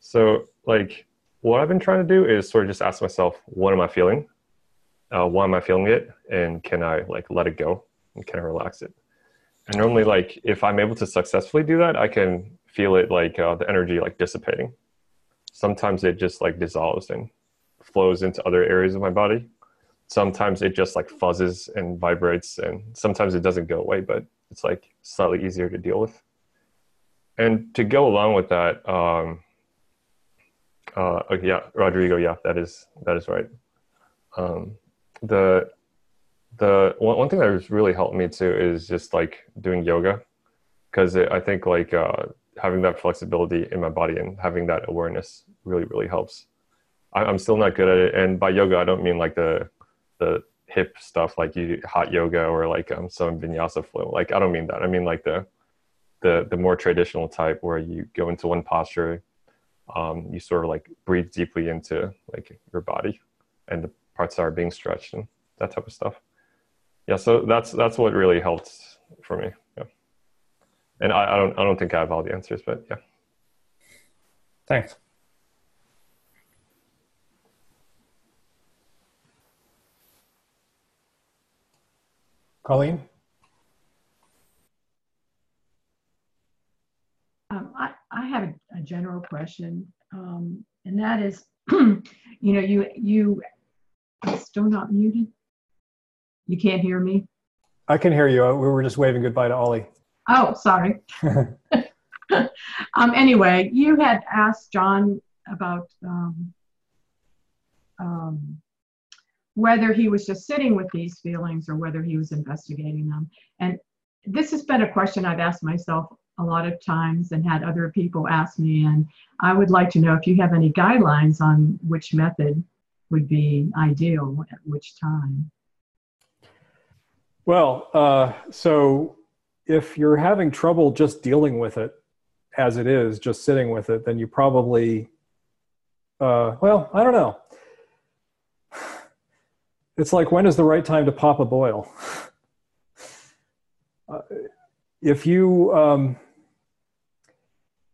So like what I've been trying to do is sort of just ask myself, what am I feeling? Uh, why am I feeling it? And can I like let it go? And can I relax it? And normally, like if I'm able to successfully do that, I can feel it like uh, the energy like dissipating. Sometimes it just like dissolves and flows into other areas of my body. Sometimes it just like fuzzes and vibrates, and sometimes it doesn't go away, but it's like slightly easier to deal with. And to go along with that, um, uh, okay, yeah, Rodrigo, yeah, that is that is right. Um, the the one, one thing that has really helped me too is just like doing yoga, because I think like uh, having that flexibility in my body and having that awareness really really helps. I, I'm still not good at it, and by yoga I don't mean like the the hip stuff like you hot yoga or like um, some vinyasa flow. Like I don't mean that. I mean like the the the more traditional type where you go into one posture, um, you sort of like breathe deeply into like your body and the parts that are being stretched and that type of stuff. Yeah, so that's that's what really helped for me. Yeah, and I, I don't I don't think I have all the answers, but yeah. Thanks. Colleen? Um, I, I have a, a general question, um, and that is, you know, you you still not muted. You can't hear me. I can hear you. We were just waving goodbye to Ollie. Oh, sorry. um, anyway, you had asked John about um, um, whether he was just sitting with these feelings or whether he was investigating them. And this has been a question I've asked myself a lot of times and had other people ask me. And I would like to know if you have any guidelines on which method would be ideal at which time. Well, uh, so if you're having trouble just dealing with it as it is, just sitting with it, then you probably, uh, well, I don't know it's like when is the right time to pop a boil? uh, if you um,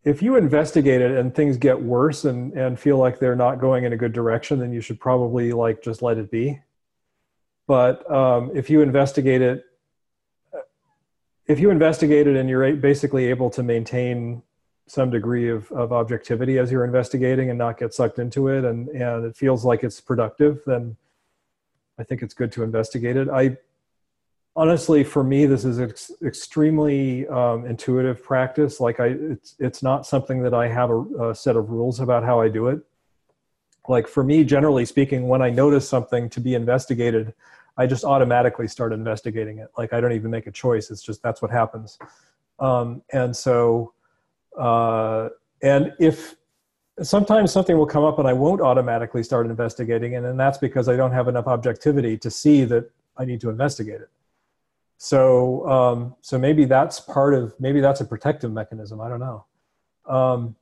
if you investigate it and things get worse and and feel like they're not going in a good direction, then you should probably like just let it be. But um, if you investigate it, if you investigate it and you're basically able to maintain some degree of, of objectivity as you're investigating and not get sucked into it and, and it feels like it's productive, then I think it's good to investigate it. I honestly, for me, this is ex- extremely um, intuitive practice. Like I, it's it's not something that I have a, a set of rules about how I do it. Like for me, generally speaking, when I notice something to be investigated, I just automatically start investigating it. Like I don't even make a choice. It's just that's what happens. Um, and so, uh, and if sometimes something will come up and I won't automatically start investigating, it, and then that's because I don't have enough objectivity to see that I need to investigate it. So, um, so maybe that's part of maybe that's a protective mechanism. I don't know, um,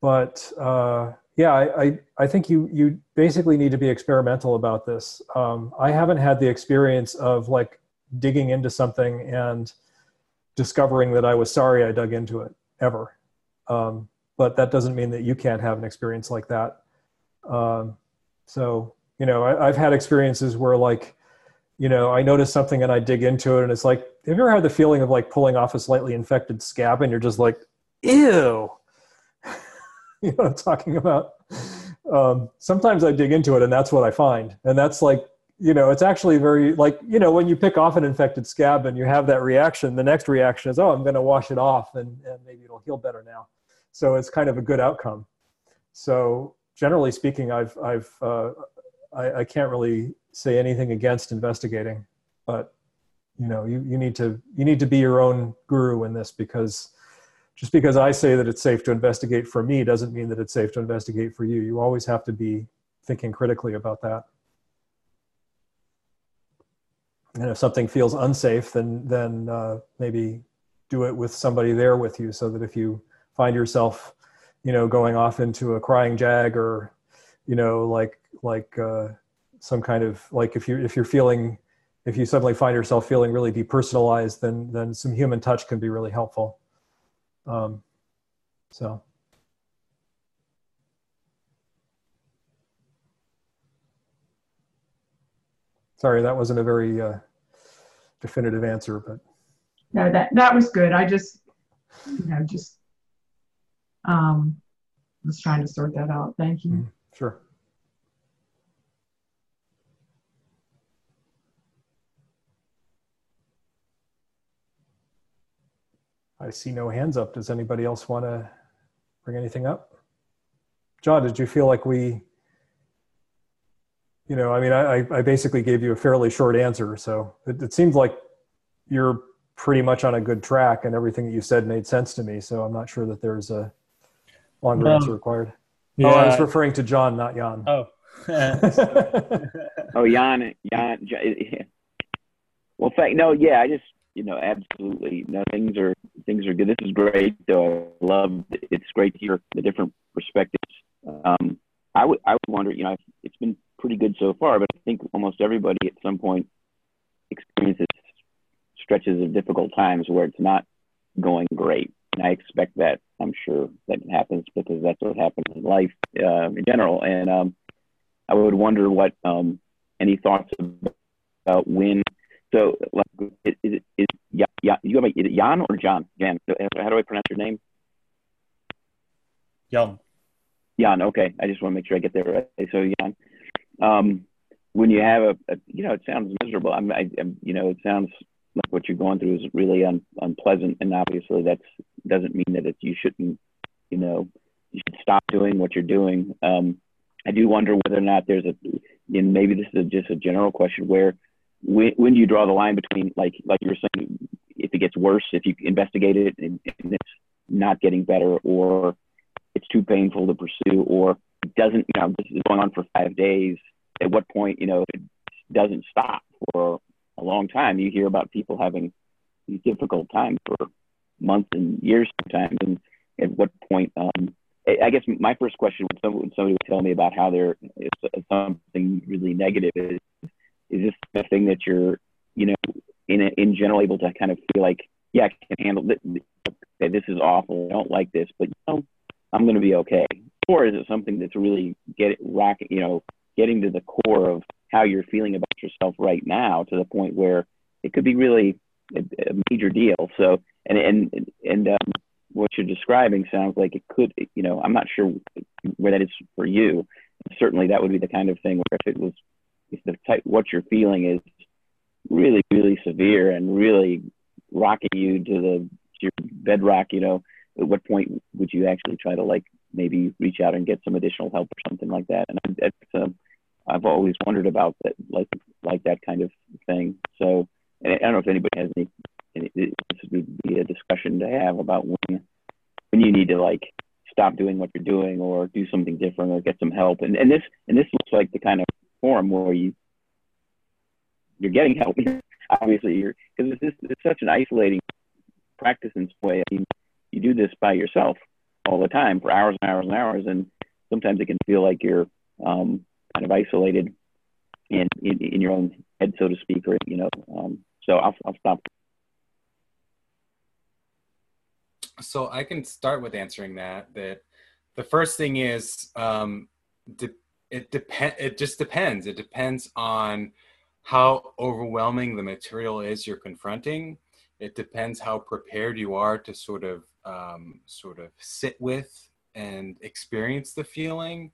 but uh, yeah, I, I, I think you you basically need to be experimental about this. Um, I haven't had the experience of like digging into something and discovering that I was sorry I dug into it ever. Um, but that doesn't mean that you can't have an experience like that. Um, so, you know, I, have had experiences where like, you know, I notice something and I dig into it, and it's like, have you ever had the feeling of like pulling off a slightly infected scab, and you're just like, ew. you know what I'm talking about? Um, sometimes I dig into it, and that's what I find, and that's like you know, it's actually very like, you know, when you pick off an infected scab and you have that reaction, the next reaction is, oh, I'm going to wash it off and, and maybe it'll heal better now. So it's kind of a good outcome. So generally speaking, I've, I've, uh, I, I can't really say anything against investigating, but you know, you, you need to, you need to be your own guru in this because just because I say that it's safe to investigate for me doesn't mean that it's safe to investigate for you. You always have to be thinking critically about that and if something feels unsafe, then then uh, maybe do it with somebody there with you, so that if you find yourself, you know, going off into a crying jag or, you know, like like uh, some kind of like if you if you're feeling if you suddenly find yourself feeling really depersonalized, then then some human touch can be really helpful. Um, so. Sorry, that wasn't a very uh, definitive answer, but no, that that was good. I just, you know, just um, was trying to sort that out. Thank you. mm, sure. See no hands up. Does anybody else want to bring anything up? John, did you feel like we you know, I mean, I, I basically gave you a fairly short answer. So it, it seems like you're pretty much on a good track and everything that you said made sense to me. So I'm not sure that there's a longer um, answer required. Yeah. Oh, I was referring to John, not Jan. Oh. oh, Jan, Jan, Jan. Well, thank, no, yeah, I just, you know, absolutely. No, things are, things are good. This is great though. I love, it's great to hear the different perspectives. Um, I would, I would wonder, you know, it's been pretty good so far, but I think almost everybody at some point experiences stretches of difficult times where it's not going great. And I expect that. I'm sure that happens because that's what happens in life uh, in general. And um, I would wonder what um, any thoughts about when. So, like, is, is, is, yeah, yeah, you have a, is it Jan or John? Jan, how do I pronounce your name? Jan. Jan. Okay, I just want to make sure I get there right. So, Jan, um, when you have a, a, you know, it sounds miserable. I'm, I, am you know, it sounds like what you're going through is really un, unpleasant, and obviously that's doesn't mean that it, you shouldn't, you know, you should stop doing what you're doing. Um, I do wonder whether or not there's a, and maybe this is just a general question where when, when do you draw the line between like like you were saying if it gets worse if you investigate it and, and it's not getting better or it's too painful to pursue or doesn't you know this is going on for five days at what point, you know, it doesn't stop for a long time. You hear about people having these difficult times for months and years sometimes. And at what point, um, I guess my first question when somebody, would tell me about how there is something really negative is, is this the thing that you're, you know, in, in general able to kind of feel like, yeah, I can handle this. Okay, this is awful. I don't like this, but you know, I'm going to be okay. Or is it something that's really get rocking, you know, getting to the core of how you're feeling about yourself right now to the point where it could be really a, a major deal. So, and, and, and, um, what you're describing sounds like it could, you know, I'm not sure where that is for you. Certainly that would be the kind of thing where if it was, the type, what you're feeling is really, really severe and really rocking you to the, to your bedrock, you know, at what point would you actually try to like maybe reach out and get some additional help or something like that. And that's, um, I've always wondered about that, like like that kind of thing. So I don't know if anybody has any. any this would be a discussion to have about when when you need to like stop doing what you're doing or do something different or get some help. And and this and this looks like the kind of forum where you you're getting help. Obviously, you're because it's, it's such an isolating practice in way. I mean, you do this by yourself all the time for hours and hours and hours, and sometimes it can feel like you're um, kind of isolated in, in, in your own head, so to speak, or you know. Um, so I'll I'll stop. So I can start with answering that. That the first thing is um, de- it depend. It just depends. It depends on how overwhelming the material is you're confronting. It depends how prepared you are to sort of um, sort of sit with and experience the feeling.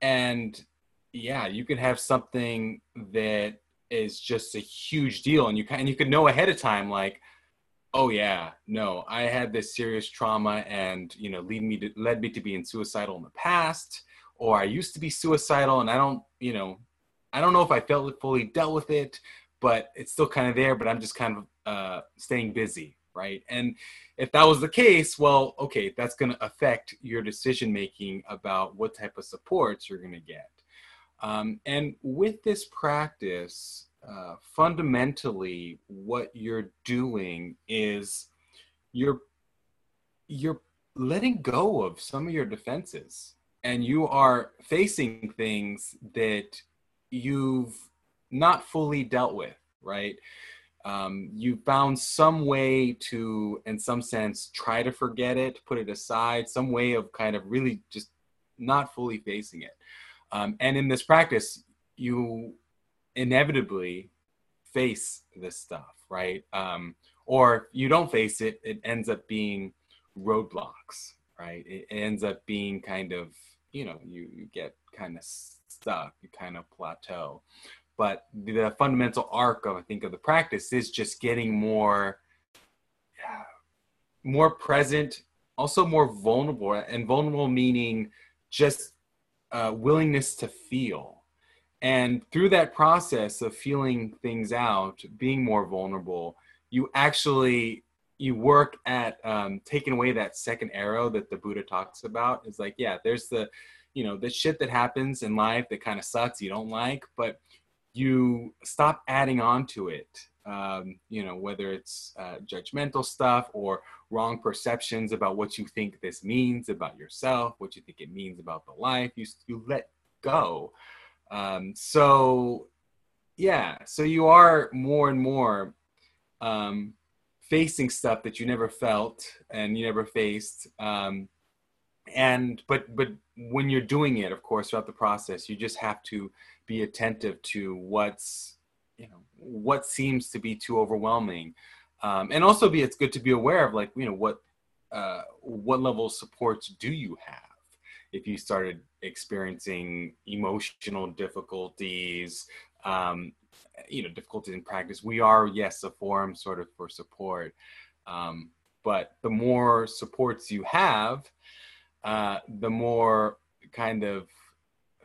And yeah, you can have something that is just a huge deal, and you can and you could know ahead of time, like, oh yeah, no, I had this serious trauma, and you know, lead me to led me to being suicidal in the past, or I used to be suicidal, and I don't, you know, I don't know if I felt fully dealt with it, but it's still kind of there. But I'm just kind of uh, staying busy, right? And if that was the case, well, okay, that's going to affect your decision making about what type of supports you're going to get. Um, and with this practice, uh, fundamentally, what you're doing is you're you're letting go of some of your defenses, and you are facing things that you've not fully dealt with, right? Um, you found some way to, in some sense, try to forget it, put it aside, some way of kind of really just not fully facing it. Um, and in this practice, you inevitably face this stuff, right? Um, or you don't face it, it ends up being roadblocks, right? It ends up being kind of, you know, you, you get kind of stuck, you kind of plateau. But the fundamental arc of I think of the practice is just getting more, yeah, more present, also more vulnerable, and vulnerable meaning just uh, willingness to feel. And through that process of feeling things out, being more vulnerable, you actually you work at um, taking away that second arrow that the Buddha talks about. It's like, yeah, there's the you know the shit that happens in life that kind of sucks you don't like but you stop adding on to it um, you know whether it's uh, judgmental stuff or wrong perceptions about what you think this means about yourself what you think it means about the life you, you let go um, so yeah so you are more and more um, facing stuff that you never felt and you never faced um, and but but when you're doing it of course throughout the process you just have to be attentive to what's you know what seems to be too overwhelming. Um, and also be it's good to be aware of like you know what uh, what level of supports do you have? If you started experiencing emotional difficulties um, you know difficulties in practice we are yes a forum sort of for support um, but the more supports you have uh, the more kind of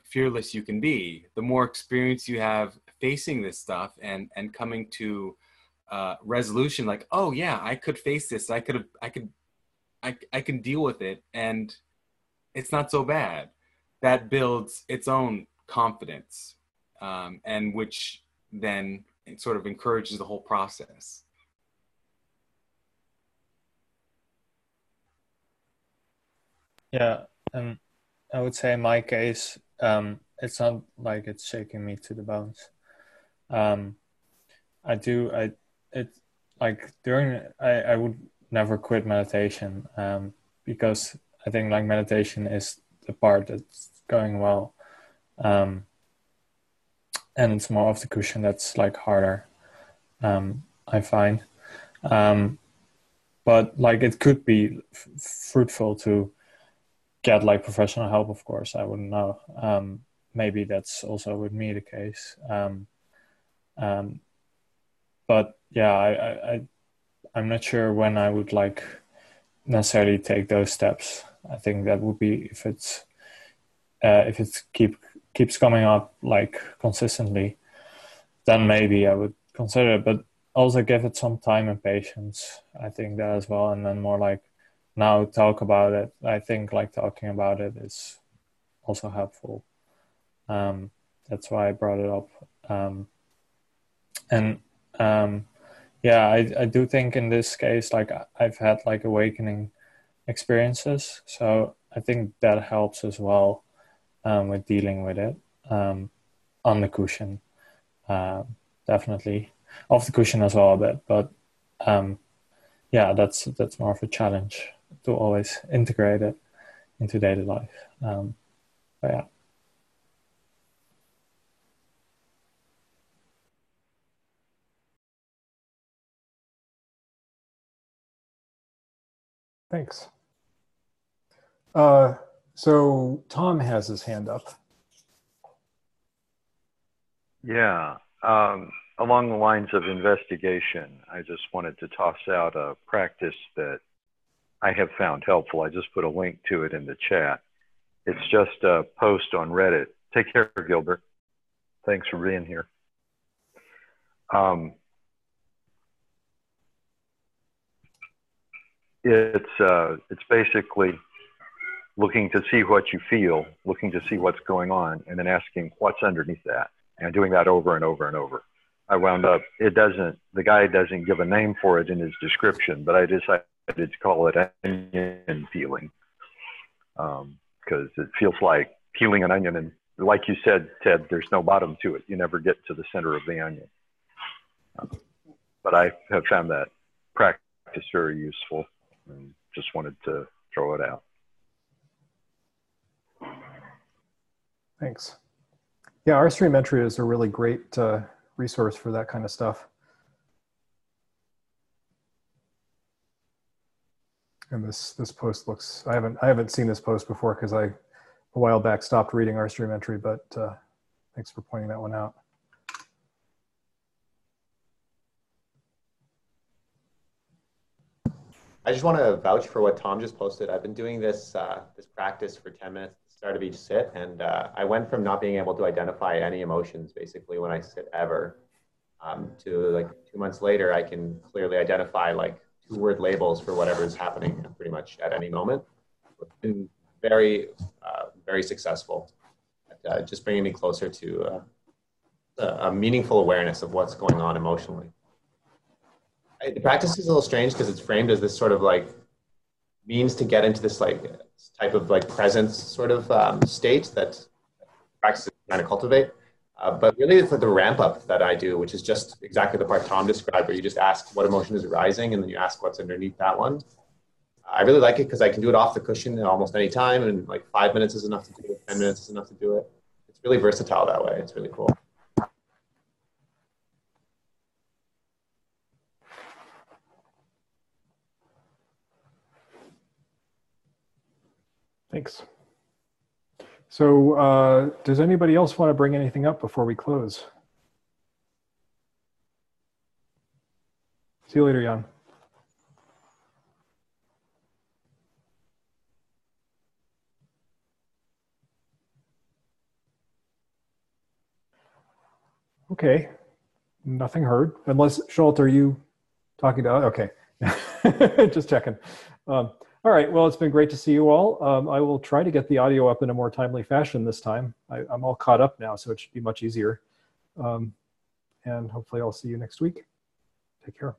fearless you can be, the more experience you have facing this stuff and and coming to uh, resolution. Like, oh yeah, I could face this. I could. I could. I I can deal with it, and it's not so bad. That builds its own confidence, um, and which then it sort of encourages the whole process. Yeah, and I would say in my case, um, it's not like it's shaking me to the bones. Um, I do, I, it, like during, I, I would never quit meditation um, because I think like meditation is the part that's going well. Um, and it's more of the cushion that's like harder, um, I find. Um, but like it could be f- fruitful to get like professional help, of course, I wouldn't know. Um, maybe that's also with me the case. Um, um, but yeah, I, I, I, I'm not sure when I would like necessarily take those steps. I think that would be if it's uh, if it keep keeps coming up like consistently, then maybe I would consider it. But also give it some time and patience. I think that as well, and then more like now talk about it. I think like talking about it is also helpful. Um, that's why I brought it up. Um, and um, yeah, I, I do think in this case, like I've had like awakening experiences, so I think that helps as well um, with dealing with it um, on the cushion, uh, definitely off the cushion as well a bit. But um, yeah, that's that's more of a challenge to always integrate it into daily life. Um, but yeah. Thanks. Uh, so Tom has his hand up. Yeah. Um, along the lines of investigation, I just wanted to toss out a practice that I have found helpful. I just put a link to it in the chat. It's just a post on Reddit. Take care, Gilbert. Thanks for being here. Um, it's uh, it's basically looking to see what you feel, looking to see what's going on, and then asking what's underneath that, and doing that over and over and over. I wound up. It doesn't. The guy doesn't give a name for it in his description, but I decided to call it onion peeling because um, it feels like peeling an onion, and like you said, Ted, there's no bottom to it. You never get to the center of the onion. Um, but I have found that practice very useful, and just wanted to throw it out. Thanks. Yeah, RStream entry is a really great uh, resource for that kind of stuff. And this this post looks I haven't I haven't seen this post before because I a while back stopped reading RStream entry, but uh, thanks for pointing that one out. I just want to vouch for what Tom just posted. I've been doing this uh, this practice for 10 minutes start of each sit, and uh, I went from not being able to identify any emotions basically when I sit ever um, to like two months later, I can clearly identify like two word labels for whatever is happening pretty much at any moment. It's been very, uh, very successful at uh, just bringing me closer to uh, a, meaningful awareness of what's going on emotionally the practice is a little strange because it's framed as this sort of like means to get into this like type of like presence sort of um, state that practice is trying to cultivate. Uh, but really, it's like the ramp up that I do, which is just exactly the part Tom described, where you just ask what emotion is arising, and then you ask what's underneath that one. I really like it because I can do it off the cushion at almost any time, and like five minutes is enough to do it, ten minutes is enough to do it. It's really versatile that way. It's really cool. Thanks. So uh, does anybody else want to bring anything up before we close? See you later, Jan. Okay, nothing heard. Unless, Szolt, are you talking to, okay, just checking. Um, all right. Well, it's been great to see you all. Um, I will try to get the audio up in a more timely fashion this time. I, am all caught up now, so it should be much easier. Um, and hopefully I'll see you next week. Take care.